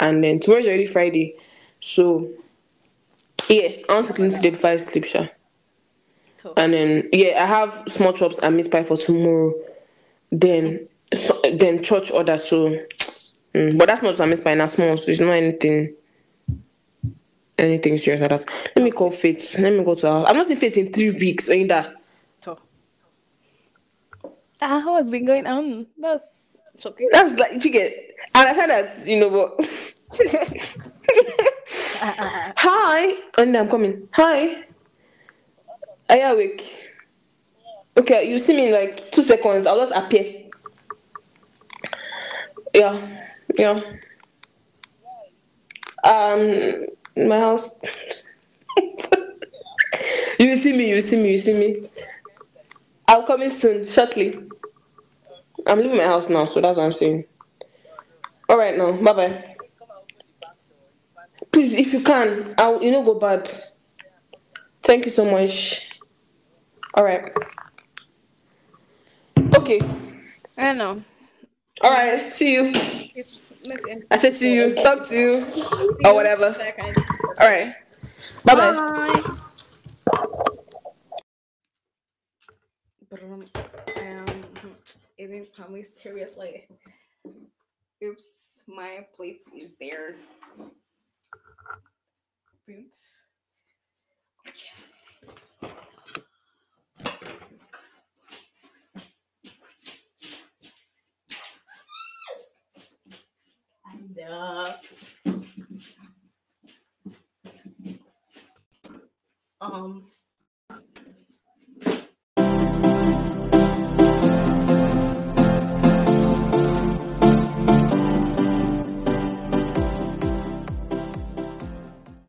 and then tomorrow's already Friday, so yeah, I want to clean today before I sleep, sure. So, And then yeah, I have small chops and meat pie for tomorrow. Then so, then church order. So, mm, but that's not a meat pie. Now small, so it's not anything. Anything serious like that. Let me call Faith. Let me go to her. house. I'm not seeing Faith in three weeks. Ain't that? so. Ah, how has been going on? That's shocking. That's like you get. And I said that you know what. Hi, and I'm coming. Hi. Are you awake? Okay, you see me in like two seconds. I'll just appear. Yeah, yeah. Um, my house. you see me. You see me. You see me. I'm coming soon, shortly. I'm leaving my house now, so that's what I'm saying. All right, now, bye bye. Please, if you can, I'll you know go bad. Thank you so much. All right. Okay. I don't know. All right. See you. It's. I said see you. Talk to you. Or whatever. All right. Bye bye. Bye. But um, even probably seriously. Oops, my plate is there. Boot. And uh, um